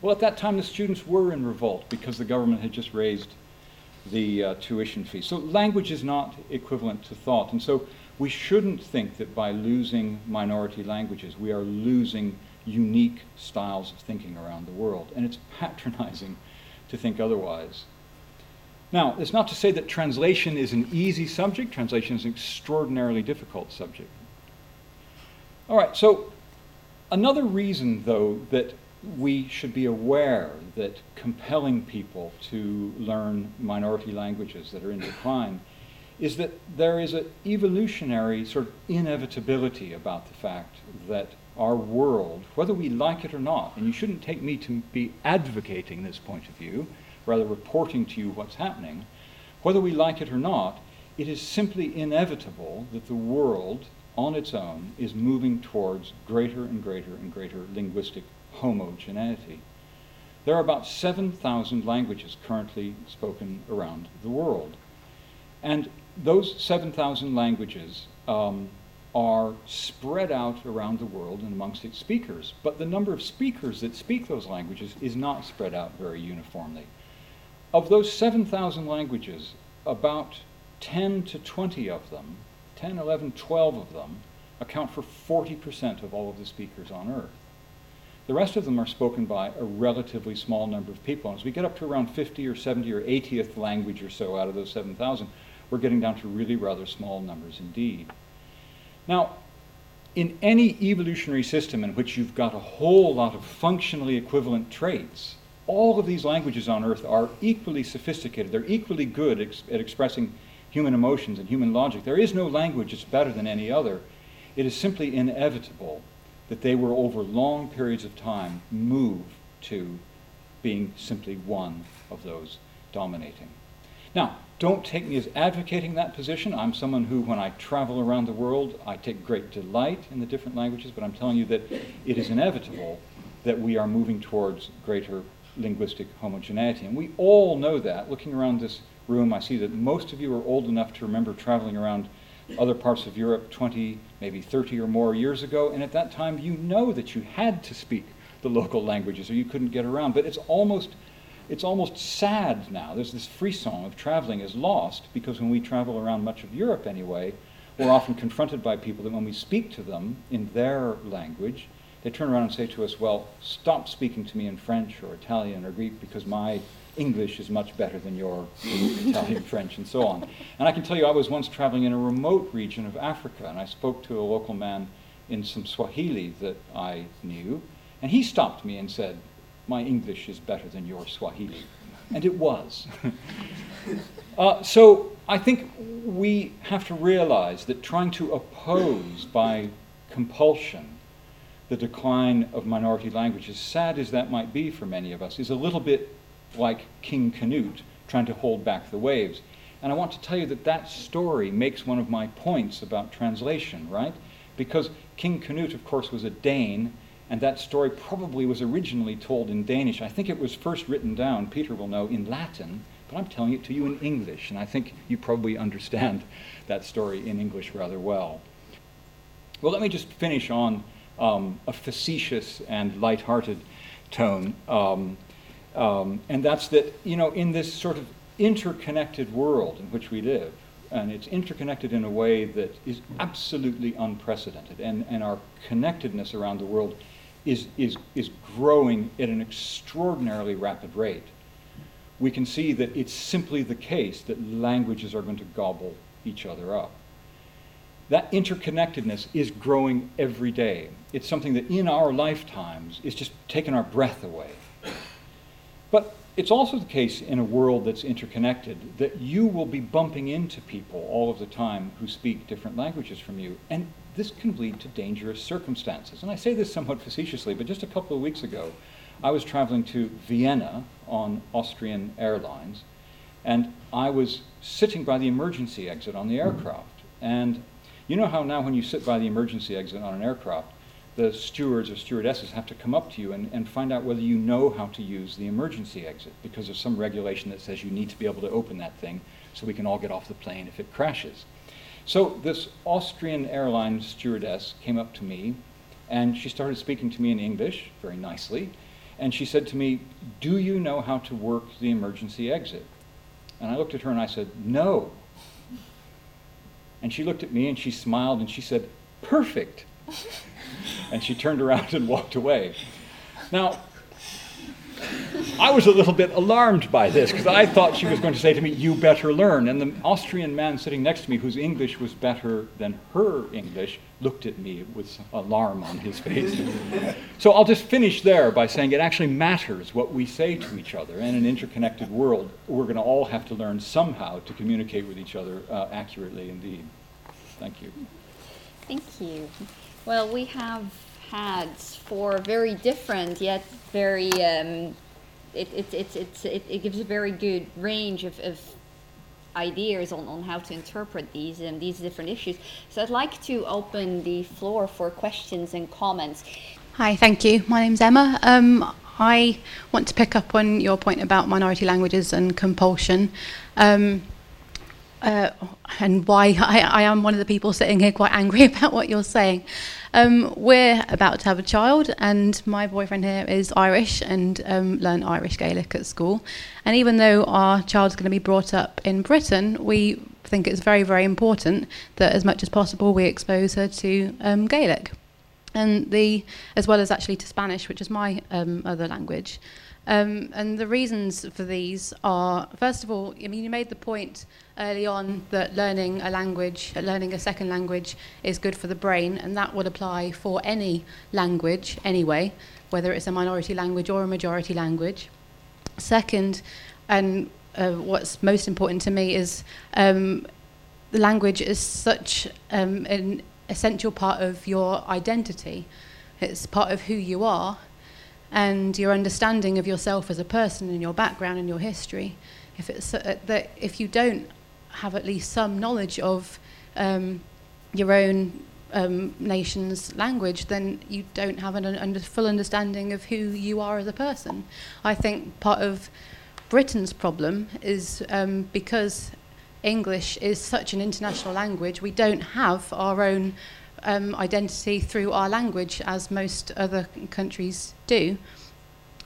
Well, at that time, the students were in revolt because the government had just raised the uh, tuition fee. So, language is not equivalent to thought. And so, we shouldn't think that by losing minority languages, we are losing unique styles of thinking around the world. And it's [LAUGHS] patronizing to think otherwise. Now, it's not to say that translation is an easy subject, translation is an extraordinarily difficult subject. All right, so another reason, though, that we should be aware that compelling people to learn minority languages that are in decline is that there is an evolutionary sort of inevitability about the fact that our world, whether we like it or not, and you shouldn't take me to be advocating this point of view, rather reporting to you what's happening, whether we like it or not, it is simply inevitable that the world on its own is moving towards greater and greater and greater linguistic homogeneity. There are about 7,000 languages currently spoken around the world. And those 7,000 languages um, are spread out around the world and amongst its speakers. But the number of speakers that speak those languages is not spread out very uniformly. Of those 7,000 languages, about 10 to 20 of them, 10, 11, 12 of them, account for 40% of all of the speakers on Earth. The rest of them are spoken by a relatively small number of people. And as we get up to around 50 or 70 or 80th language or so out of those 7,000, we're getting down to really rather small numbers indeed. Now, in any evolutionary system in which you've got a whole lot of functionally equivalent traits, all of these languages on earth are equally sophisticated. They're equally good ex- at expressing human emotions and human logic. There is no language that's better than any other. It is simply inevitable that they will, over long periods of time, move to being simply one of those dominating. Now, don't take me as advocating that position. I'm someone who, when I travel around the world, I take great delight in the different languages, but I'm telling you that it is inevitable that we are moving towards greater linguistic homogeneity. And we all know that. Looking around this room, I see that most of you are old enough to remember traveling around other parts of Europe 20, maybe 30 or more years ago, and at that time you know that you had to speak the local languages or you couldn't get around. But it's almost it's almost sad now. There's this frisson of traveling is lost because when we travel around much of Europe anyway, we're often confronted by people that when we speak to them in their language, they turn around and say to us, Well, stop speaking to me in French or Italian or Greek because my English is much better than your Italian, [LAUGHS] French, and so on. And I can tell you, I was once traveling in a remote region of Africa, and I spoke to a local man in some Swahili that I knew, and he stopped me and said, My English is better than your Swahili. And it was. [LAUGHS] uh, so I think we have to realize that trying to oppose by compulsion the decline of minority languages, sad as that might be for many of us, is a little bit like King Canute trying to hold back the waves. And I want to tell you that that story makes one of my points about translation, right? Because King Canute, of course, was a Dane, and that story probably was originally told in Danish. I think it was first written down, Peter will know, in Latin, but I'm telling it to you in English, and I think you probably [LAUGHS] understand that story in English rather well. Well, let me just finish on um, a facetious and light-hearted tone. Um, um, and that's that, you know, in this sort of interconnected world in which we live, and it's interconnected in a way that is absolutely unprecedented, and, and our connectedness around the world is, is, is growing at an extraordinarily rapid rate. We can see that it's simply the case that languages are going to gobble each other up. That interconnectedness is growing every day. It's something that in our lifetimes is just taking our breath away. But it's also the case in a world that's interconnected that you will be bumping into people all of the time who speak different languages from you. And this can lead to dangerous circumstances. And I say this somewhat facetiously, but just a couple of weeks ago, I was traveling to Vienna on Austrian Airlines, and I was sitting by the emergency exit on the aircraft. And you know how now when you sit by the emergency exit on an aircraft, the stewards or stewardesses have to come up to you and, and find out whether you know how to use the emergency exit because there's some regulation that says you need to be able to open that thing so we can all get off the plane if it crashes. So this Austrian airline stewardess came up to me and she started speaking to me in English very nicely. And she said to me, Do you know how to work the emergency exit? And I looked at her and I said, No. And she looked at me and she smiled and she said, Perfect. [LAUGHS] and she turned around and walked away. Now, I was a little bit alarmed by this because I thought she was going to say to me, You better learn. And the Austrian man sitting next to me, whose English was better than her English, looked at me with alarm on his face. so I'll just finish there by saying it actually matters what we say to each other. In an interconnected world, we're going to all have to learn somehow to communicate with each other uh, accurately indeed. Thank you. Thank you. Well, we have had four very different yet very um, it, it, it, it, it, it gives a very good range of, of ideas on, on how to interpret these um, these different issues. So I'd like to open the floor for questions and comments. Hi, thank you. My name's Emma. Um, I want to pick up on your point about minority languages and compulsion. Um, uh, and why I, I, am one of the people sitting here quite angry [LAUGHS] about what you're saying. Um, we're about to have a child, and my boyfriend here is Irish and um, learned Irish Gaelic at school. And even though our child's going to be brought up in Britain, we think it's very, very important that as much as possible we expose her to um, Gaelic, and the as well as actually to Spanish, which is my um, other language. Um, and the reasons for these are, first of all, I mean, you made the point early on that learning a language, learning a second language, is good for the brain, and that would apply for any language anyway, whether it's a minority language or a majority language. Second, and uh, what's most important to me is um, the language is such um, an essential part of your identity. It's part of who you are and your understanding of yourself as a person and your background and your history. If it's uh, that if you don't have at least some knowledge of um, your own um, nation's language, then you don't have an under, full understanding of who you are as a person. I think part of Britain's problem is um, because English is such an international language, we don't have our own um, identity through our language as most other countries do.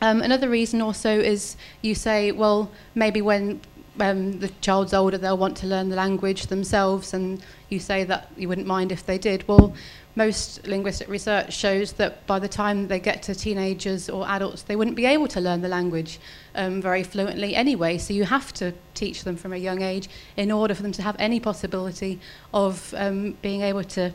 Um, another reason also is you say, well, maybe when um, the child's older, they'll want to learn the language themselves, and you say that you wouldn't mind if they did. Well, most linguistic research shows that by the time they get to teenagers or adults, they wouldn't be able to learn the language um, very fluently anyway. So you have to teach them from a young age in order for them to have any possibility of um, being able to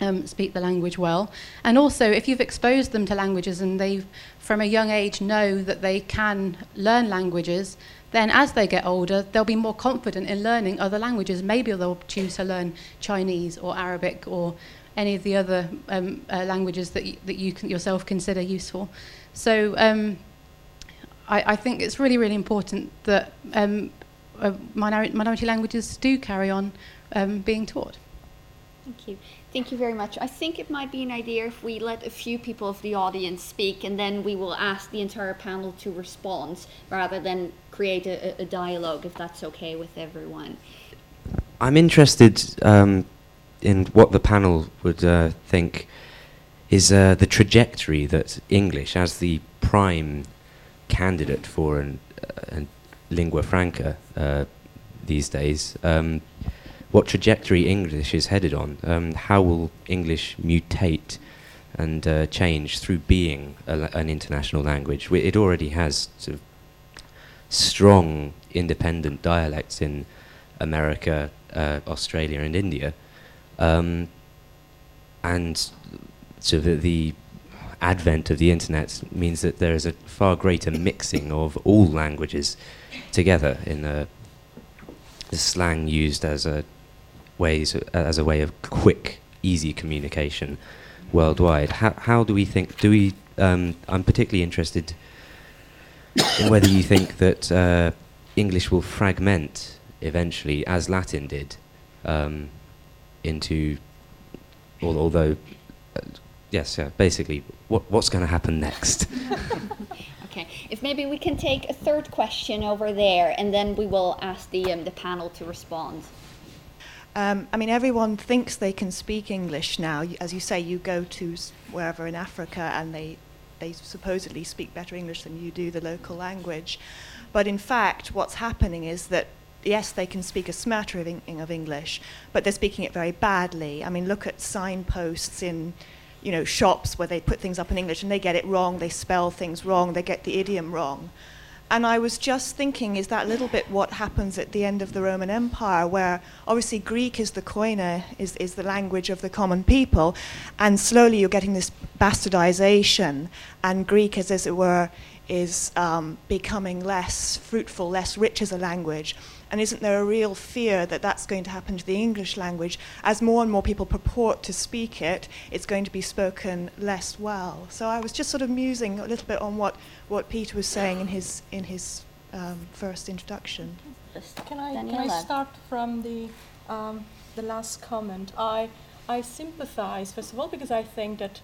um, speak the language well. And also, if you've exposed them to languages and they, from a young age, know that they can learn languages, then as they get older, they'll be more confident in learning other languages. Maybe they'll choose to learn Chinese or Arabic or any of the other um, uh, languages that you, that you can yourself consider useful. So um, I, I, think it's really, really important that um, uh, minority, minority languages do carry on um, being taught. Thank you. Thank you very much. I think it might be an idea if we let a few people of the audience speak and then we will ask the entire panel to respond rather than create a, a dialogue, if that's okay with everyone. I'm interested um, in what the panel would uh, think is uh, the trajectory that English, as the prime candidate for an, uh, an lingua franca uh, these days, um, what trajectory English is headed on. Um, how will English mutate and uh, change through being a, an international language? It already has sort of strong independent dialects in America, uh, Australia, and India. Um, and so the, the, advent of the internet means that there is a far greater mixing of all languages together in the, the slang used as a ways as a way of quick, easy communication worldwide. How, how do we think? Do we? Um, I'm particularly interested in whether you think that uh, English will fragment eventually, as Latin did, um, into, although uh, yes, yeah, basically, what, what's going to happen next? [LAUGHS] okay, if maybe we can take a third question over there, and then we will ask the um, the panel to respond. Um, I mean, everyone thinks they can speak English now. As you say, you go to wherever in Africa, and they they supposedly speak better English than you do the local language. But in fact, what's happening is that yes, they can speak a smattering of, English, but they're speaking it very badly. I mean, look at signposts in you know, shops where they put things up in English and they get it wrong, they spell things wrong, they get the idiom wrong. And I was just thinking, is that little bit what happens at the end of the Roman Empire, where obviously Greek is the koine, is, is the language of the common people, and slowly you're getting this bastardization, and Greek is, as it were, is um, becoming less fruitful, less rich as a language. And isn't there a real fear that that's going to happen to the English language? As more and more people purport to speak it, it's going to be spoken less well. So I was just sort of musing a little bit on what, what Peter was saying in his, in his um, first introduction. Can I, can I start from the, um, the last comment? I, I sympathize, first of all, because I think that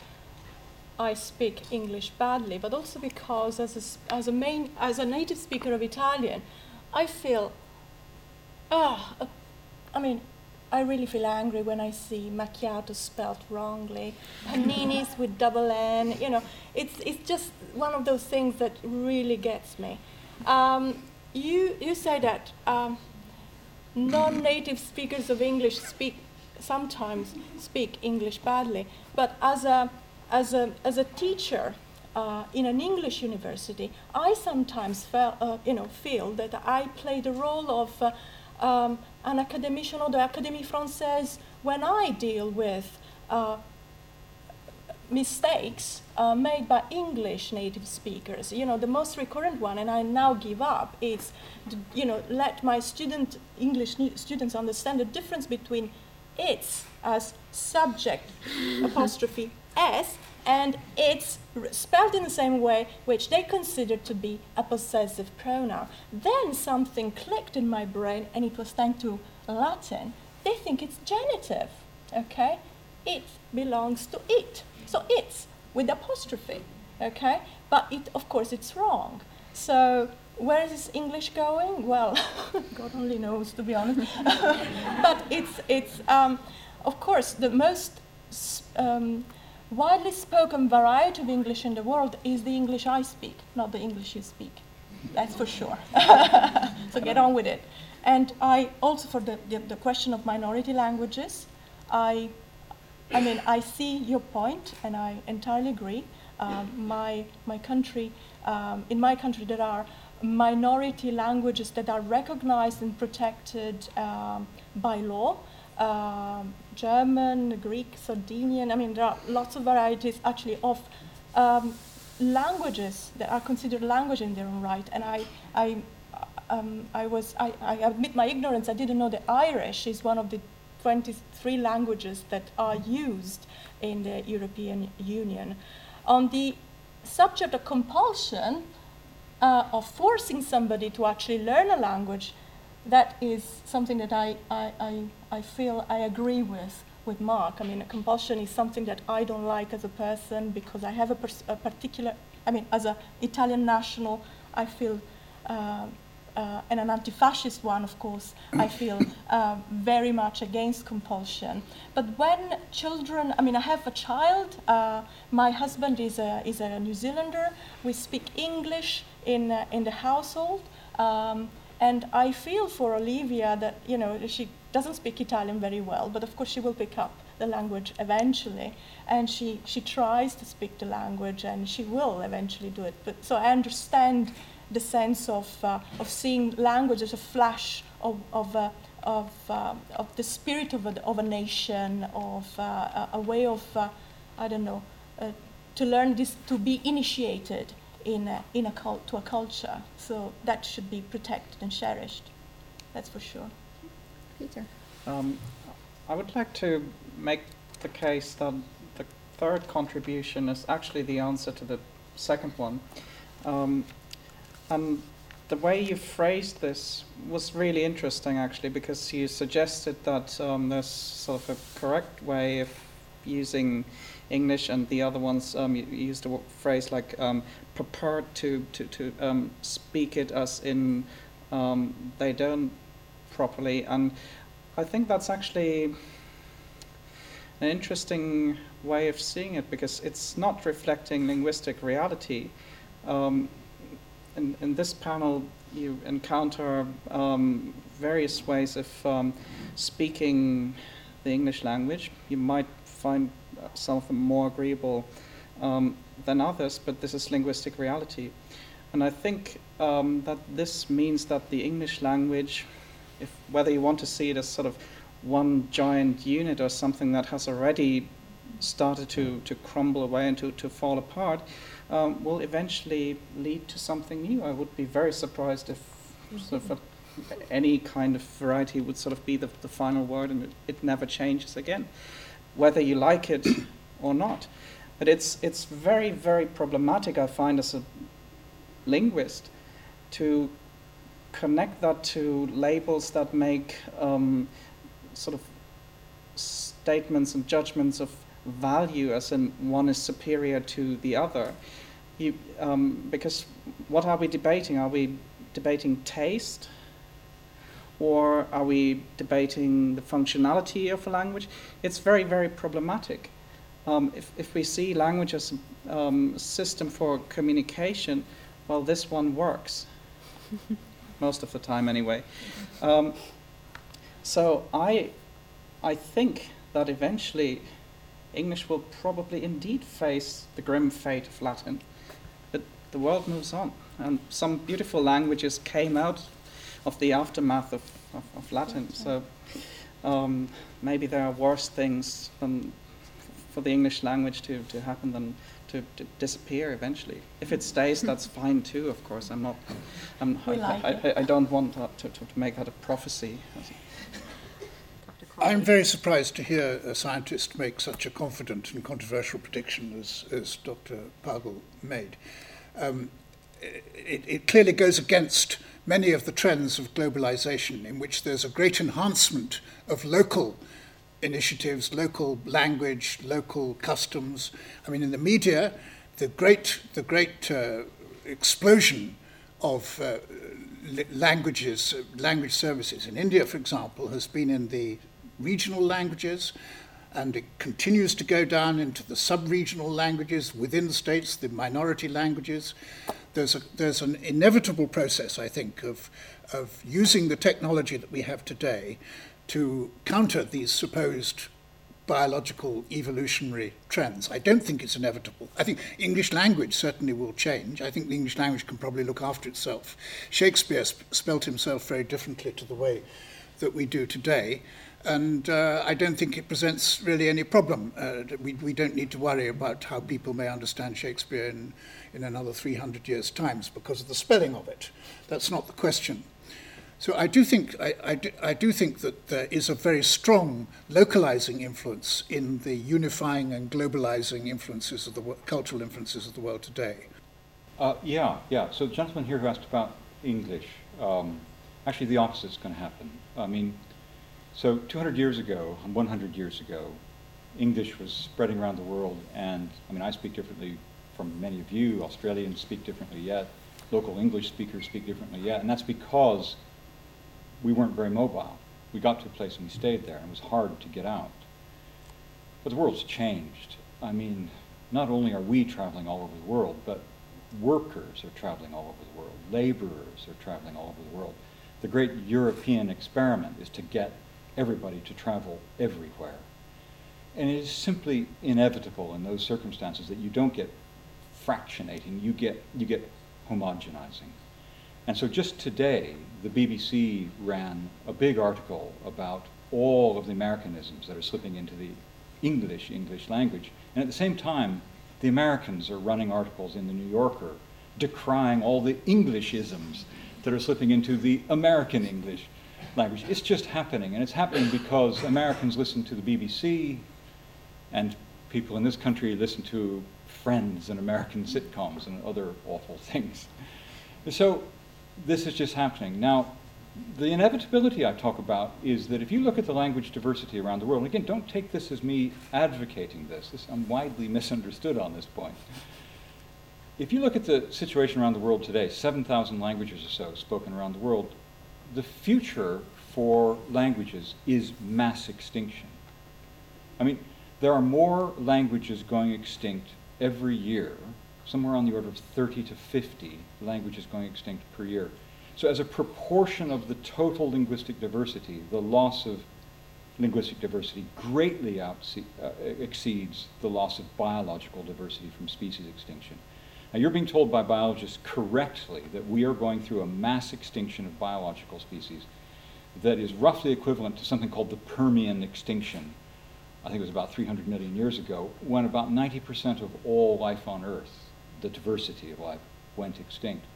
I speak English badly, but also because as a, as a, main, as a native speaker of Italian, I feel Ah, uh, I mean, I really feel angry when I see macchiato spelled wrongly, paninis with double N. You know, it's it's just one of those things that really gets me. Um, you you say that um, non-native speakers of English speak sometimes speak English badly, but as a as a as a teacher. Uh, in an English university, I sometimes feel, uh, you know, feel that I play the role of uh, um, an academician or the Académie Française, when I deal with uh, mistakes uh, made by English native speakers. You know, the most recurrent one, and I now give up, is, you know, let my student English students understand the difference between its as subject apostrophe s and it's spelled in the same way which they consider to be a possessive pronoun. Then something clicked in my brain, and it was thanks to Latin. They think it's genitive, okay? It belongs to it. So it's with apostrophe, okay? But it, of course, it's wrong. So where is this English going? Well, [LAUGHS] God only knows, to be honest. [LAUGHS] but it's, it's um, of course, the most um, widely spoken variety of English in the world is the English I speak, not the English you speak. That's for sure. [LAUGHS] so get on with it. And I also, for the, the, the question of minority languages, I, I mean, I see your point, and I entirely agree. Um, my, my country, um, in my country, there are minority languages that are recognized and protected um, by law. German, Greek, Sardinian. I mean, there are lots of varieties actually of um, languages that are considered language in their own right. And I, I, um, I was, I, I admit my ignorance. I didn't know that Irish is one of the 23 languages that are used in the European Union. On the subject of compulsion, uh, of forcing somebody to actually learn a language, that is something that I, I, I, I feel I agree with with Mark. I mean, compulsion is something that I don't like as a person because I have a, pers- a particular, I mean, as an Italian national, I feel, uh, uh, and an anti fascist one, of course, I [COUGHS] feel uh, very much against compulsion. But when children, I mean, I have a child, uh, my husband is a, is a New Zealander, we speak English in, uh, in the household. Um, and I feel for Olivia that, you know, she doesn't speak Italian very well, but of course she will pick up the language eventually. And she, she tries to speak the language and she will eventually do it. But, so I understand the sense of, uh, of seeing language as a flash of, of, uh, of, uh, of the spirit of a, of a nation, of uh, a way of, uh, I don't know, uh, to learn this, to be initiated in a, in a cult, to a culture. So that should be protected and cherished. That's for sure. Peter. Um, I would like to make the case that the third contribution is actually the answer to the second one. Um, and the way you phrased this was really interesting, actually, because you suggested that um, there's sort of a correct way if using English, and the other ones um, used a phrase like um, prepared to to to um, speak it as in um, they don't properly, and I think that's actually an interesting way of seeing it because it's not reflecting linguistic reality. Um, in, in this panel, you encounter um, various ways of speaking the English language. You might find some of them more agreeable um, than others, but this is linguistic reality. And I think um, that this means that the English language, if whether you want to see it as sort of one giant unit or something that has already started to, to crumble away and to, to fall apart, um, will eventually lead to something new. I would be very surprised if sort of a, any kind of variety would sort of be the, the final word and it, it never changes again, whether you like it [CLEARS THROAT] or not. But it's, it's very, very problematic, I find, as a linguist, to connect that to labels that make um, sort of statements and judgments of value, as in one is superior to the other. You, um, because what are we debating? Are we debating taste? Or are we debating the functionality of a language? It's very, very problematic. Um, if, if we see language as a um, system for communication, well, this one works. [LAUGHS] Most of the time, anyway. Um, so I, I think that eventually English will probably indeed face the grim fate of Latin, but the world moves on, and some beautiful languages came out of the aftermath of, of, of Latin. So um, maybe there are worse things than for the English language to, to happen than to, to disappear eventually. If it stays, that's [LAUGHS] fine too. Of course, I'm not. I'm, I, like I, I, I, don't want to, to, to make that a prophecy. [LAUGHS] I'm very surprised to hear a scientist make such a confident and controversial prediction as, as Dr. Pagel made. Um, it, it clearly goes against many of the trends of globalization, in which there's a great enhancement of local initiatives, local language, local customs. I mean, in the media, the great, the great uh, explosion of uh, languages, language services in India, for example, has been in the regional languages, and it continues to go down into the sub-regional languages within states, the minority languages. There's, a, there's an inevitable process, I think, of, of using the technology that we have today to counter these supposed biological evolutionary trends. I don't think it's inevitable. I think English language certainly will change. I think the English language can probably look after itself. Shakespeare sp- spelt himself very differently to the way that we do today and uh, I don't think it presents really any problem. Uh, we, we don't need to worry about how people may understand Shakespeare in, in another 300 years' times because of the spelling of it. That's not the question. So I do think I, I, do, I do think that there is a very strong localizing influence in the unifying and globalizing influences of the cultural influences of the world today. Uh, yeah, yeah. So the gentleman here who asked about English, um, actually the opposite is going to happen. I mean, so 200 years ago, 100 years ago, English was spreading around the world, and I mean, I speak differently from many of you. Australians speak differently yet. Local English speakers speak differently yet, and that's because we weren't very mobile. We got to a place and we stayed there, and it was hard to get out. But the world's changed. I mean, not only are we traveling all over the world, but workers are traveling all over the world. Laborers are traveling all over the world. The great European experiment is to get everybody to travel everywhere. And it is simply inevitable in those circumstances that you don't get fractionating, you get, you get homogenizing. And so just today, the BBC ran a big article about all of the Americanisms that are slipping into the English English language. And at the same time, the Americans are running articles in the New Yorker decrying all the Englishisms that are slipping into the American English language. It's just happening, and it's happening because Americans listen to the BBC, and people in this country listen to Friends and American sitcoms and other awful [LAUGHS] things. So this is just happening. Now, the inevitability I talk about is that if you look at the language diversity around the world, again, don't take this as me advocating this, this I'm widely misunderstood on this point. If you look at the situation around the world today, 7,000 languages or so spoken around the world, the future for languages is mass extinction. I mean, there are more languages going extinct every year, somewhere on the order of 30 to 50 languages going extinct per year. So, as a proportion of the total linguistic diversity, the loss of linguistic diversity greatly uh, exceeds the loss of biological diversity from species extinction. Now, you're being told by biologists correctly that we are going through a mass extinction of biological species that is roughly equivalent to something called the Permian extinction. I think it was about 300 million years ago, when about 90% of all life on Earth, the diversity of life, went extinct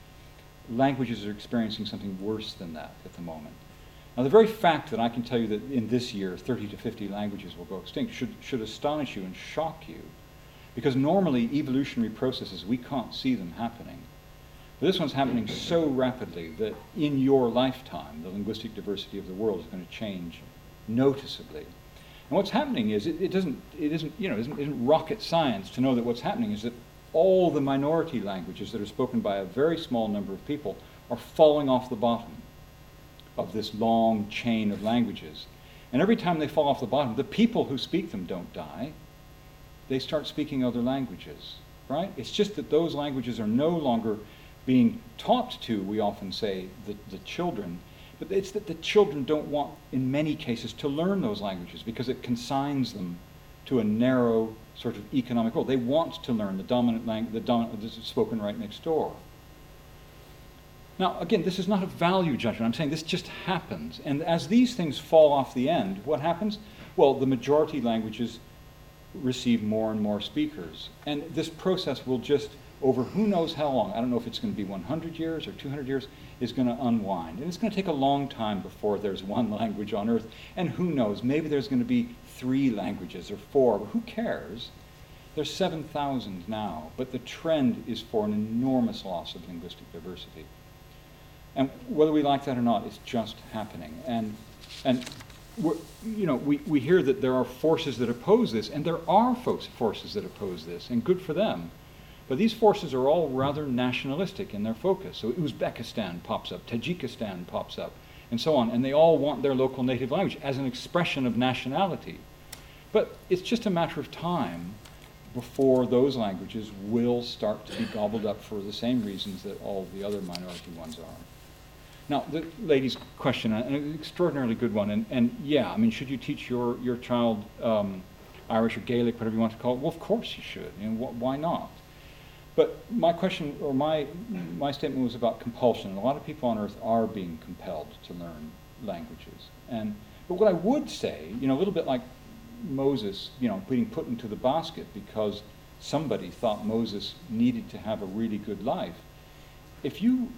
languages are experiencing something worse than that at the moment. Now, the very fact that I can tell you that in this year 30 to 50 languages will go extinct should, should astonish you and shock you, because normally evolutionary processes, we can't see them happening. But this one's happening so rapidly that in your lifetime, the linguistic diversity of the world is going to change noticeably. And what's happening is it, it doesn't, it isn't, you know, isn't, isn't rocket science to know that what's happening is that all the minority languages that are spoken by a very small number of people are falling off the bottom of this long chain of languages. And every time they fall off the bottom, the people who speak them don't die. They start speaking other languages, right? It's just that those languages are no longer being taught to, we often say, the, the children. But it's that the children don't want, in many cases, to learn those languages because it consigns them to a narrow sort of economic role. They want to learn the dominant language, the dominant, this is spoken right next door. Now, again, this is not a value judgment. I'm saying this just happens. And as these things fall off the end, what happens? Well, the majority languages receive more and more speakers. And this process will just, over who knows how long, I don't know if it's going to be 100 years or 200 years, is going to unwind. And it's going to take a long time before there's [LAUGHS] one language on earth. And who knows, maybe there's going to be three languages or four, but who cares? There's 7,000 now, but the trend is for an enormous loss of linguistic diversity. And whether we like that or not, it's just happening. And, and you know, we, we hear that there are forces that oppose this, and there are forces that oppose this, and good for them. But these forces are all rather nationalistic in their focus. So Uzbekistan pops up, Tajikistan pops up, and so on, and they all want their local native language as an expression of nationality. But it's just a matter of time before those languages will start to be gobbled up for the same reasons that all the other minority ones are. Now, the lady's question, an extraordinarily good one, and, and yeah, I mean, should you teach your, your child um, Irish or Gaelic, whatever you want to call it? Well, of course you should. Know, wh- why not? But my question, or my, my statement was about compulsion. A lot of people on earth are being compelled to learn languages. And, but what I would say, you know, a little bit like Moses, you know, being put into the basket because somebody thought Moses needed to have a really good life. If you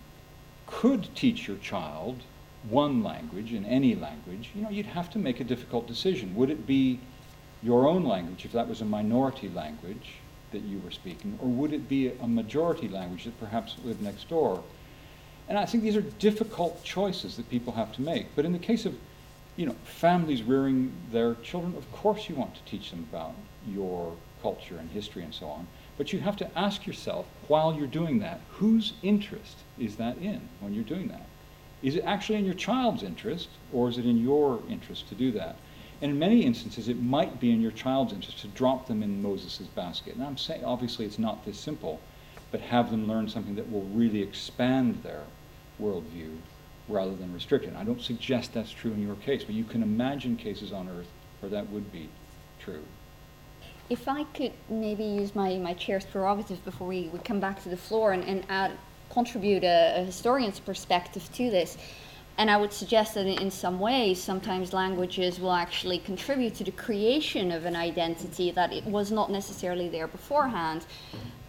could teach your child one language in any language, you know, you'd have to make a difficult decision. Would it be your own language if that was a minority language that you were speaking, or would it be a majority language that perhaps lived next door? And I think these are difficult choices that people have to make. But in the case of you know, families rearing their children, of course you want to teach them about your culture and history and so on. But you have to ask yourself while you're doing that, whose interest is that in when you're doing that? Is it actually in your child's interest, or is it in your interest to do that? And in many instances, it might be in your child's interest to drop them in Moses' basket. And I'm saying, obviously, it's not this simple, but have them learn something that will really expand their worldview rather than restrict it. I don't suggest that's true in your case, but you can imagine cases on earth where that would be true. If I could maybe use my, my chair's prerogative before we, we come back to the floor and, and add, contribute a, a historian's perspective to this, and I would suggest that in some ways, sometimes languages will actually contribute to the creation of an identity that it was not necessarily there beforehand.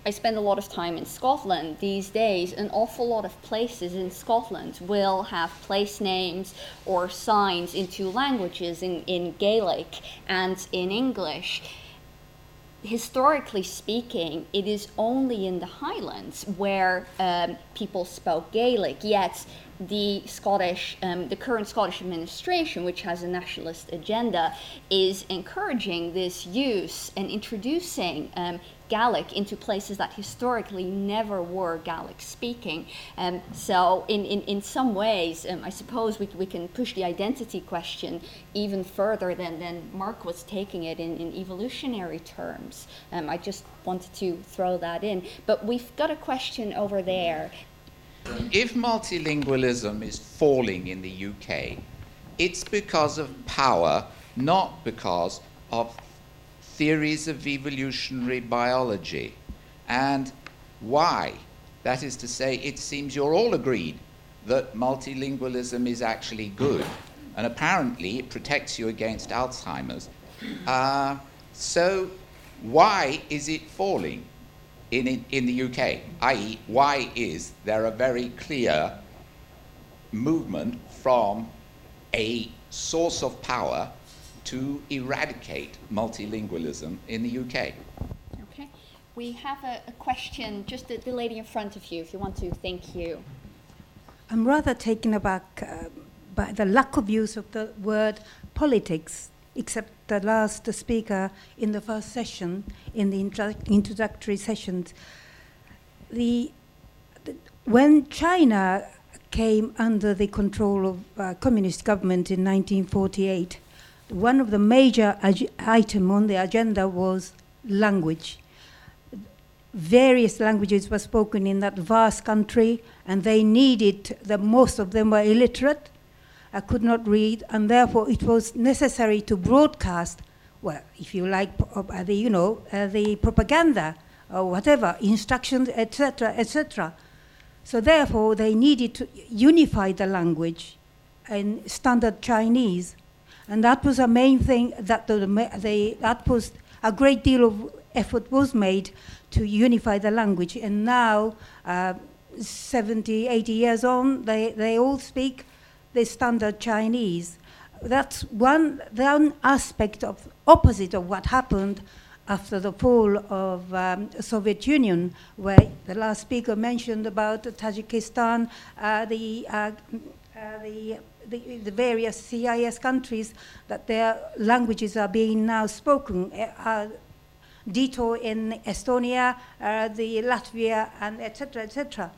I spend a lot of time in Scotland these days. An awful lot of places in Scotland will have place names or signs in two languages, in, in Gaelic and in English. Historically speaking, it is only in the Highlands where um, people spoke Gaelic, yet the Scottish, um, the current Scottish administration, which has a nationalist agenda, is encouraging this use and introducing um, Gaelic into places that historically never were Gaelic speaking. Um, so, in, in, in some ways, um, I suppose we, we can push the identity question even further than, than Mark was taking it in, in evolutionary terms. Um, I just wanted to throw that in. But we've got a question over there. If multilingualism is falling in the UK, it's because of power, not because of theories of evolutionary biology. And why? That is to say, it seems you're all agreed that multilingualism is actually good, and apparently it protects you against Alzheimer's. Uh, so, why is it falling in, in, in the UK? I.e., why is there a very clear movement from a source of power to eradicate multilingualism in the UK. Okay. We have a, a question, just the, the, lady in front of you, if you want to. Thank you. I'm rather taken aback uh, by the lack of use of the word politics, except the last speaker in the first session, in the introductory sessions. The, the, when China came under the control of uh, communist government in 1948, one of the major ag- item on the agenda was language. Various languages were spoken in that vast country, and they needed, the, most of them were illiterate, I could not read, and therefore it was necessary to broadcast, well, if you like, uh, the, you know, uh, the propaganda or whatever, instructions, etc., etc. So therefore, they needed to unify the language in standard Chinese and that was a main thing that the, the, that was a great deal of effort was made to unify the language. And now, uh, 70, 80 years on, they, they all speak the standard Chinese. That's one, one aspect of opposite of what happened after the fall of um, Soviet Union, where the last speaker mentioned about Tajikistan, uh, the, uh, uh, the the, the, various CIS countries that their languages are being now spoken. Uh, Ditto in Estonia, uh, the Latvia, and etc. etc.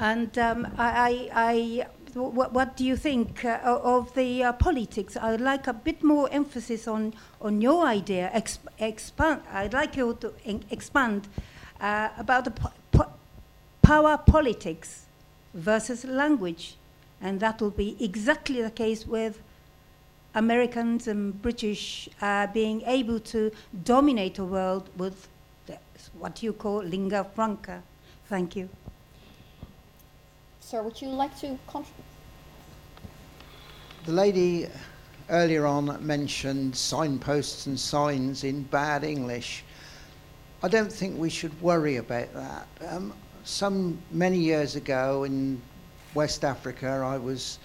And um, I, I, what, what, do you think uh, of the uh, politics? I would like a bit more emphasis on, on your idea. Exp- expand. I'd like you to expand uh, about the po- po- power politics versus language. And that will be exactly the case with Americans and British uh, being able to dominate the world with the, what you call lingua franca. Thank you. Sir, would you like to contribute? The lady earlier on mentioned signposts and signs in bad English. I don't think we should worry about that. Um, some many years ago in West Africa, I was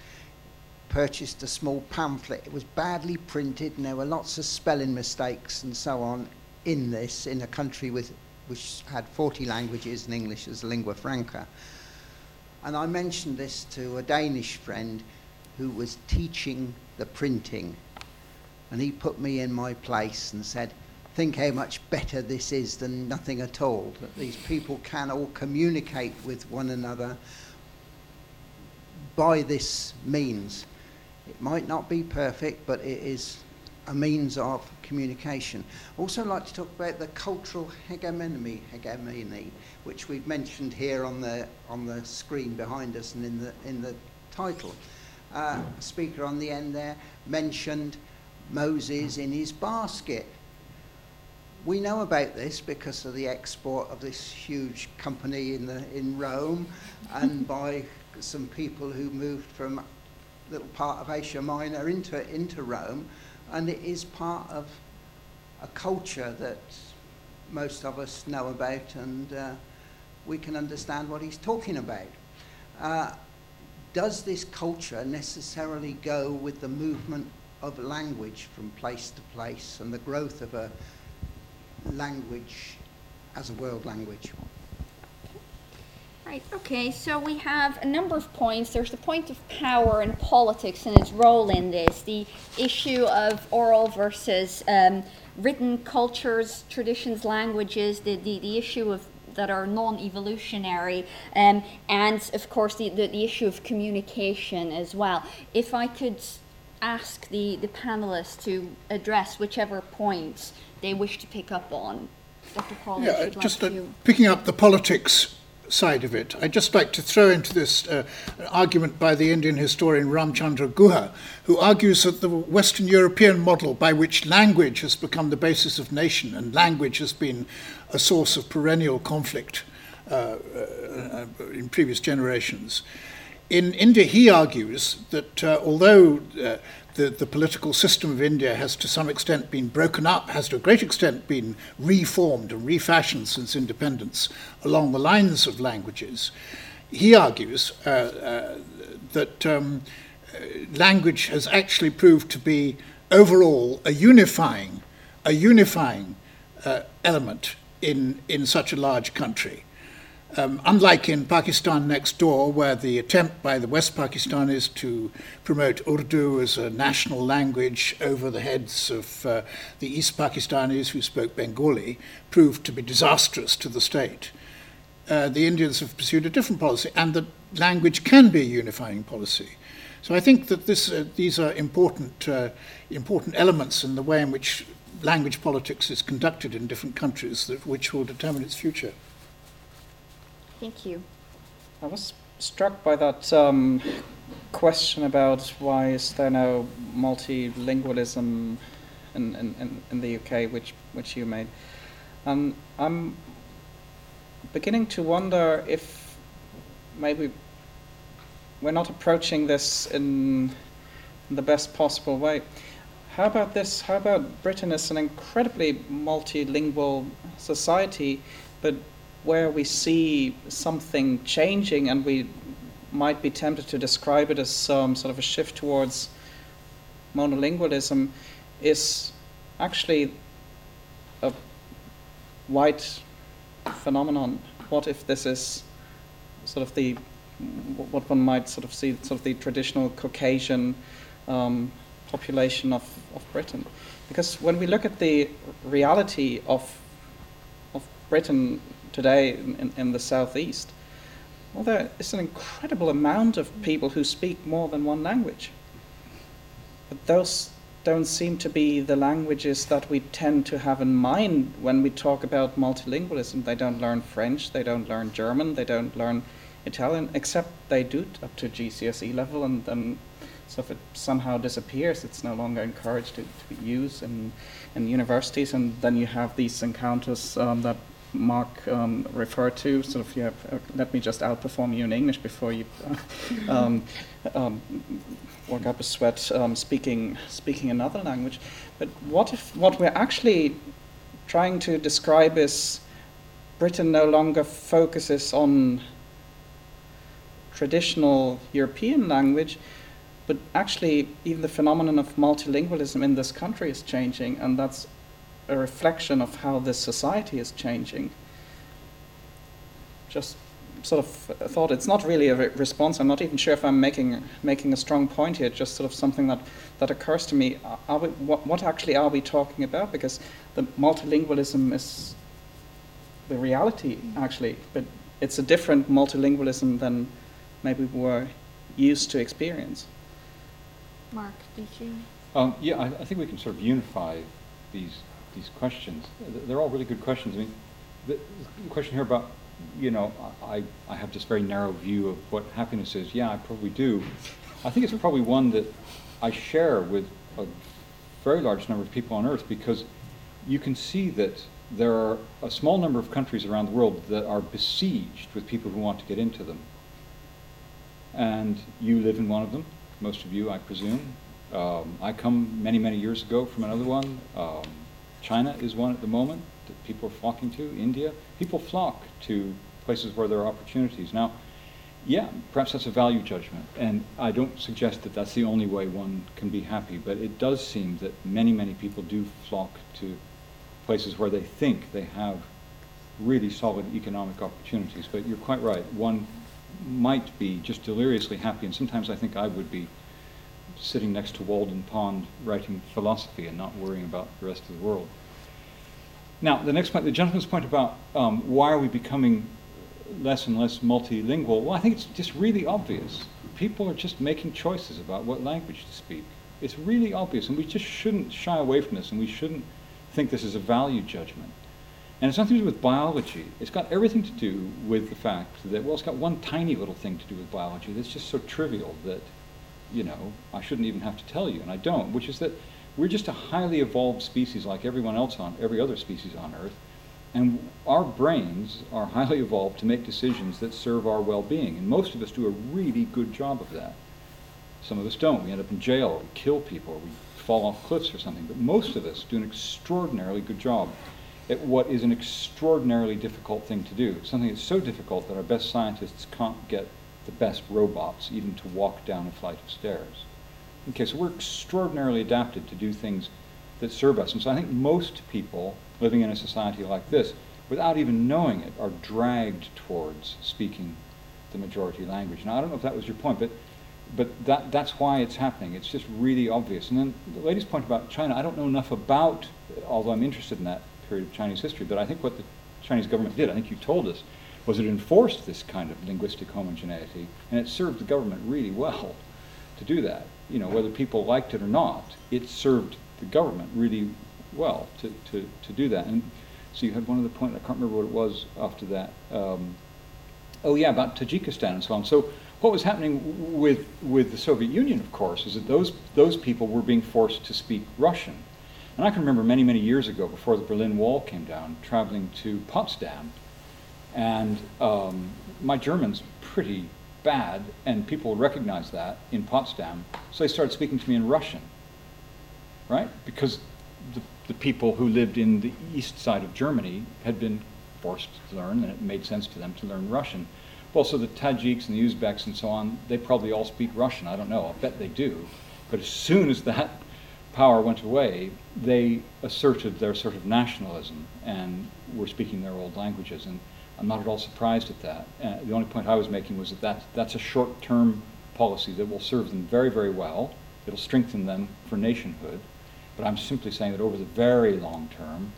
purchased a small pamphlet. It was badly printed, and there were lots of spelling mistakes and so on in this, in a country with, which had 40 languages and English as lingua franca. And I mentioned this to a Danish friend who was teaching the printing. And he put me in my place and said, Think how much better this is than nothing at all. That these people can all communicate with one another by this means. It might not be perfect, but it is a means of communication. Also, like to talk about the cultural hegemony, hegemony, which we've mentioned here on the on the screen behind us and in the in the title. Uh, speaker on the end there mentioned Moses in his basket. We know about this because of the export of this huge company in the in Rome, and [LAUGHS] by some people who moved from a little part of Asia Minor into, into Rome, and it is part of a culture that most of us know about, and uh, we can understand what he's talking about. Uh, does this culture necessarily go with the movement of language from place to place and the growth of a language as a world language? Right, okay, so we have a number of points. There's the point of power and politics and its role in this, the issue of oral versus um, written cultures, traditions, languages, the, the, the issue of that are non-evolutionary, um, and of course the, the, the, issue of communication as well. If I could ask the, the panelists to address whichever points they wish to pick up on. Dr. Paul, yeah, just like uh, picking up the politics side of it, I'd just like to throw into this uh, an argument by the Indian historian Ramchandra Guha, who argues that the Western European model by which language has become the basis of nation and language has been a source of perennial conflict uh, uh, in previous generations. In India, he argues that uh, although uh, the, the political system of India has to some extent been broken up, has to a great extent been reformed and refashioned since independence along the lines of languages. He argues uh, uh, that um, language has actually proved to be overall a unifying, a unifying uh, element in, in such a large country. Um, unlike in Pakistan next door, where the attempt by the West Pakistanis to promote Urdu as a national language over the heads of uh, the East Pakistanis who spoke Bengali proved to be disastrous to the state. Uh, the Indians have pursued a different policy, and the language can be a unifying policy. So I think that this, uh, these are important, uh, important elements in the way in which language politics is conducted in different countries, that, which will determine its future. Thank you. I was struck by that um, question about why is there no multilingualism in, in, in the UK, which, which you made. And I'm beginning to wonder if maybe we're not approaching this in the best possible way. How about this? How about Britain is an incredibly multilingual society, but where we see something changing and we might be tempted to describe it as some sort of a shift towards monolingualism is actually a white phenomenon. What if this is sort of the what one might sort of see sort of the traditional Caucasian um, population of, of Britain? Because when we look at the reality of of Britain today in, in the southeast, there is an incredible amount of people who speak more than one language. But those don't seem to be the languages that we tend to have in mind when we talk about multilingualism. They don't learn French, they don't learn German, they don't learn Italian, except they do up to GCSE level, and then so if it somehow disappears, it's no longer encouraged to, to be used in, in universities, and then you have these encounters um, that Mark um, referred to, sort of, yeah, uh, let me just outperform you in English before you [LAUGHS] um, um, work up a sweat um, speaking speaking another language. But what if what we're actually trying to describe is Britain no longer focuses on traditional European language, but actually even the phenomenon of multilingualism in this country is changing, and that's a reflection of how this society is changing. Just sort of thought it's not really a re- response. I'm not even sure if I'm making making a strong point here. Just sort of something that, that occurs to me. Are we, what, what actually are we talking about? Because the multilingualism is the reality actually, but it's a different multilingualism than maybe we were used to experience. Mark, did you? Um, yeah, I, I think we can sort of unify these these questions. They're all really good questions. I mean, the question here about, you know, I, I have this very narrow view of what happiness is. Yeah, I probably do. I think it's probably one that I share with a very large number of people on Earth because you can see that there are a small number of countries around the world that are besieged with people who want to get into them. And you live in one of them, most of you, I presume. Um, I come many, many years ago from another one. Um, China is one at the moment that people are flocking to, India. People flock to places where there are opportunities. Now, yeah, perhaps that's a value judgment, and I don't suggest that that's the only way one can be happy, but it does seem that many, many people do flock to places where they think they have really solid economic opportunities. But you're quite right. One might be just deliriously happy, and sometimes I think I would be sitting next to Walden Pond writing philosophy and not worrying about the rest of the world. Now, the next point, the gentleman's point about um, why are we becoming less and less multilingual, well, I think it's just really obvious. People are just making choices about what language to speak. It's really obvious, and we just shouldn't shy away from this, and we shouldn't think this is a value judgment. And it's nothing to do with biology. It's got everything to do with the fact that, well, it's got one tiny little thing to do with biology that's just so trivial that, you know, I shouldn't even have to tell you, and I don't, which is that we're just a highly evolved species like everyone else on, every other species on Earth. And our brains are highly evolved to make decisions that serve our well being. And most of us do a really good job of that. Some of us don't. We end up in jail, or we kill people, or we fall off cliffs or something. But most of us do an extraordinarily good job at what is an extraordinarily difficult thing to do. Something that's so difficult that our best scientists can't get the best robots even to walk down a flight of stairs. Okay, so we're extraordinarily adapted to do things that serve us. And so I think most people living in a society like this, without even knowing it, are dragged towards speaking the majority language. Now, I don't know if that was your point, but but that, that's why it's happening. It's just really obvious. And then the lady's point about China, I don't know enough about, although I'm interested in that period of Chinese history, but I think what the Chinese government did, I think you told us, was it enforced this kind of linguistic homogeneity, and it served the government really well to do that. You know, whether people liked it or not, it served the government really well to, to, to do that. And so you had one other point, I can't remember what it was after that. Um, oh yeah, about Tajikistan and so on. So what was happening with, with the Soviet Union, of course, is that those, those people were being forced to speak Russian. And I can remember many, many years ago, before the Berlin Wall came down, traveling to Potsdam. And um, my German's pretty bad, and people recognized that in Potsdam. So they started speaking to me in Russian, right? Because the, the people who lived in the east side of Germany had been forced to learn, and it made sense to them to learn Russian. Well, so the Tajiks and the Uzbeks and so on, they probably all speak Russian. I don't know. I'll bet they do. But as soon as that power went away, they asserted their sort of nationalism and were speaking their old languages. And I'm not at all surprised at that. Uh, the only point I was making was that, that that's a short term policy that will serve them very, very well. It'll strengthen them for nationhood. But I'm simply saying that over the very long term,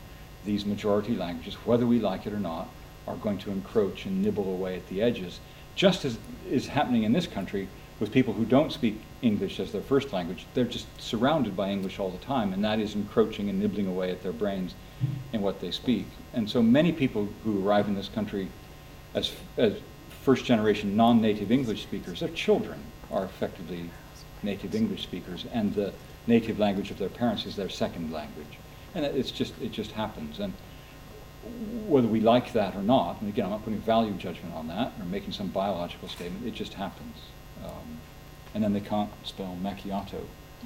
these majority languages, whether we like it or not, are going to encroach and nibble away at the edges, just as is happening in this country with people who don't speak English as their first language. They're just surrounded by English all the time, and that is encroaching and nibbling away at their brains in what they speak. And so many people who arrive in this country as, as first generation non native English speakers, their children are effectively native English speakers, and the native language of their parents is their second language. And it's just, it just happens. And whether we like that or not, and again, I'm not putting value judgment on that or making some biological statement, it just happens. Um, and then they can't spell macchiato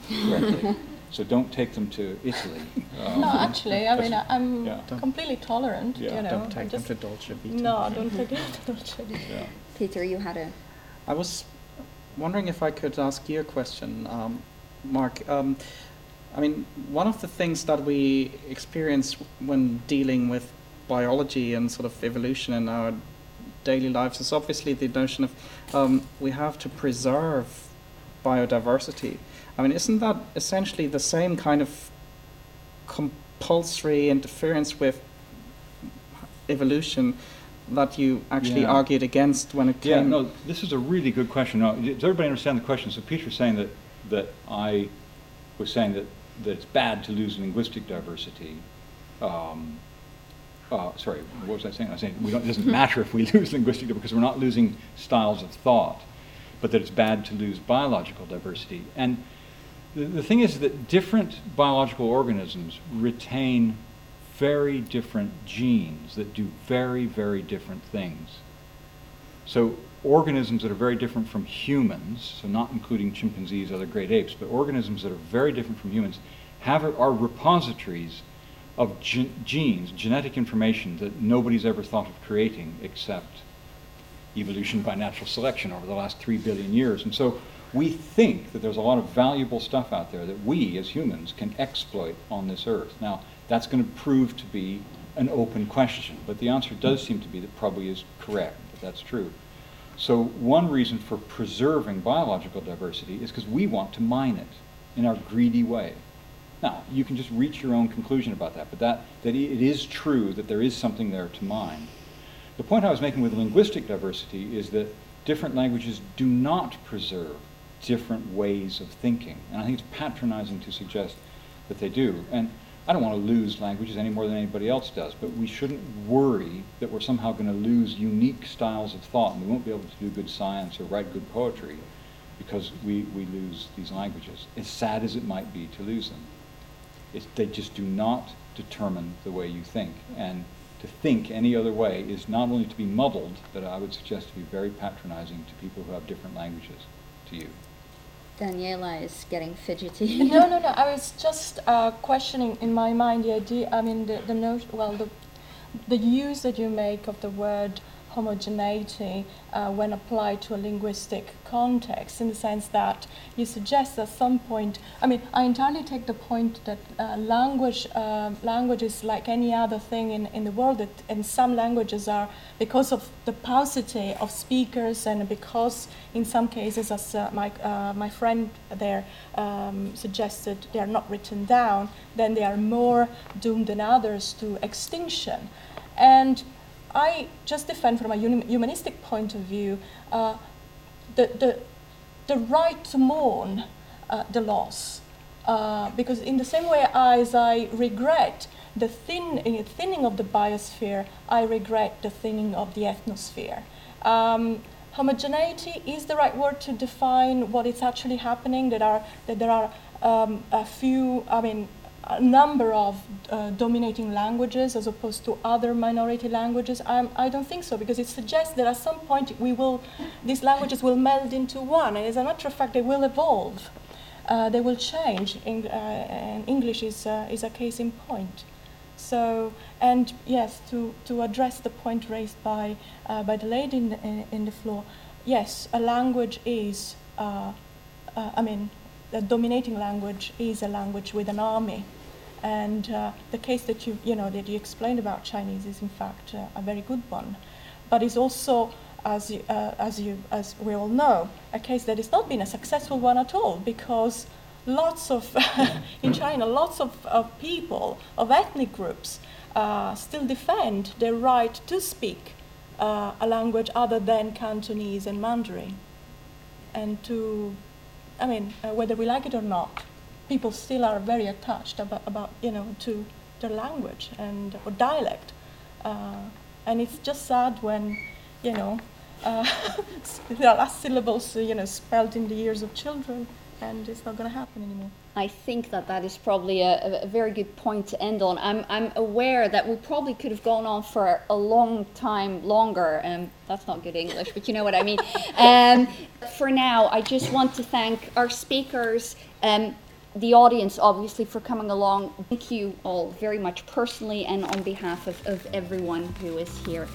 correctly. [LAUGHS] so don't take them to Italy. Um, [LAUGHS] no, actually, I mean, I'm yeah. completely tolerant. Yeah, you know, don't take them to Dolce Vita. No, don't take them to Dolce Vita. Yeah. Peter, you had a. I was wondering if I could ask you a question, um, Mark. Um, I mean, one of the things that we experience when dealing with biology and sort of evolution in our daily lives is obviously the notion of um, we have to preserve biodiversity. I mean, isn't that essentially the same kind of compulsory interference with evolution that you actually yeah. argued against when it came? Yeah, no, this is a really good question. Now, does everybody understand the question? So Peter's saying that, that I was saying that, that it's bad to lose linguistic diversity. Um, uh, sorry, what was I saying? I was saying we it doesn't [LAUGHS] matter if we lose linguistic diversity because we're not losing styles of thought, but that it's bad to lose biological diversity. And the, the thing is that different biological organisms retain very different genes that do very, very different things. So organisms that are very different from humans, so not including chimpanzees, other great apes, but organisms that are very different from humans, have are repositories of ge- genes, genetic information that nobody's ever thought of creating except evolution by natural selection over the last three billion years. And so we think that there's a lot of valuable stuff out there that we as humans can exploit on this earth. Now, that's going to prove to be an open question. But the answer does seem to be that probably is correct, that that's true. So one reason for preserving biological diversity is because we want to mine it in our greedy way. Now, you can just reach your own conclusion about that, but that, that it is true that there is something there to mine. The point I was making with linguistic diversity is that different languages do not preserve different ways of thinking. And I think it's patronizing to suggest that they do. And I don't want to lose languages any more than anybody else does, but we shouldn't worry that we're somehow going to lose unique styles of thought and we won't be able to do good science or write good poetry because we, we lose these languages. As sad as it might be to lose them, it's, they just do not determine the way you think. And to think any other way is not only to be muddled, but I would suggest to be very patronizing to people who have different languages to you. Daniela is getting fidgety. [LAUGHS] no, no, no. I was just uh, questioning in my mind the idea. I mean, the, the notion. Well, the the use that you make of the word homogeneity uh, when applied to a linguistic context, in the sense that you suggest at some point. I mean, I entirely take the point that uh, language, uh, language is like any other thing in, in the world, that, and some languages are because of the paucity of speakers, and because in some cases, as uh, my uh, my friend there um, suggested, they are not written down, then they are more doomed than others to extinction, and I just defend from a humanistic point of view uh, the, the, the right to mourn uh, the loss. Uh, because in the same way as I regret the thin, thinning of the biosphere, I regret the thinning of the ethnosphere. Um, homogeneity is the right word to define what is actually happening. That are that there are um, a few. I mean, a number of uh, dominating languages as opposed to other minority languages? I'm, I do not think so because it suggests that at some point we will, these languages will meld into one, and as a matter of fact, they will evolve. Uh, they will change, in, uh, and English is, uh, is a case in point. So, and yes, to, to address the point raised by, uh, by the lady in the, in, the floor, yes, a language is, uh, I mean, the dominating language is a language with an army. And uh, the case that you, you know, that you explained about Chinese is in fact uh, a very good one. But it's also, as, you, uh, as, you, as we all know, a case that has not been a successful one at all because lots of, [LAUGHS] in China, lots of, of people, of ethnic groups, uh, still defend their right to speak uh, a language other than Cantonese and Mandarin and to I mean, uh, whether we like it or not, people still are very attached about, about you know, to their language and or dialect. Uh, and it's just sad when, you know, uh, [LAUGHS] the last syllables, you know, spelled in the ears of children, and it's not going to happen anymore. I think that that is probably a, a, very good point to end on. I'm, I'm aware that we probably could have gone on for a long time longer. Um, that's not good English, but you know what I mean. [LAUGHS] Um, for now, I just want to thank our speakers, um, the audience, obviously, for coming along. Thank you all very much personally and on behalf of, of everyone who is here.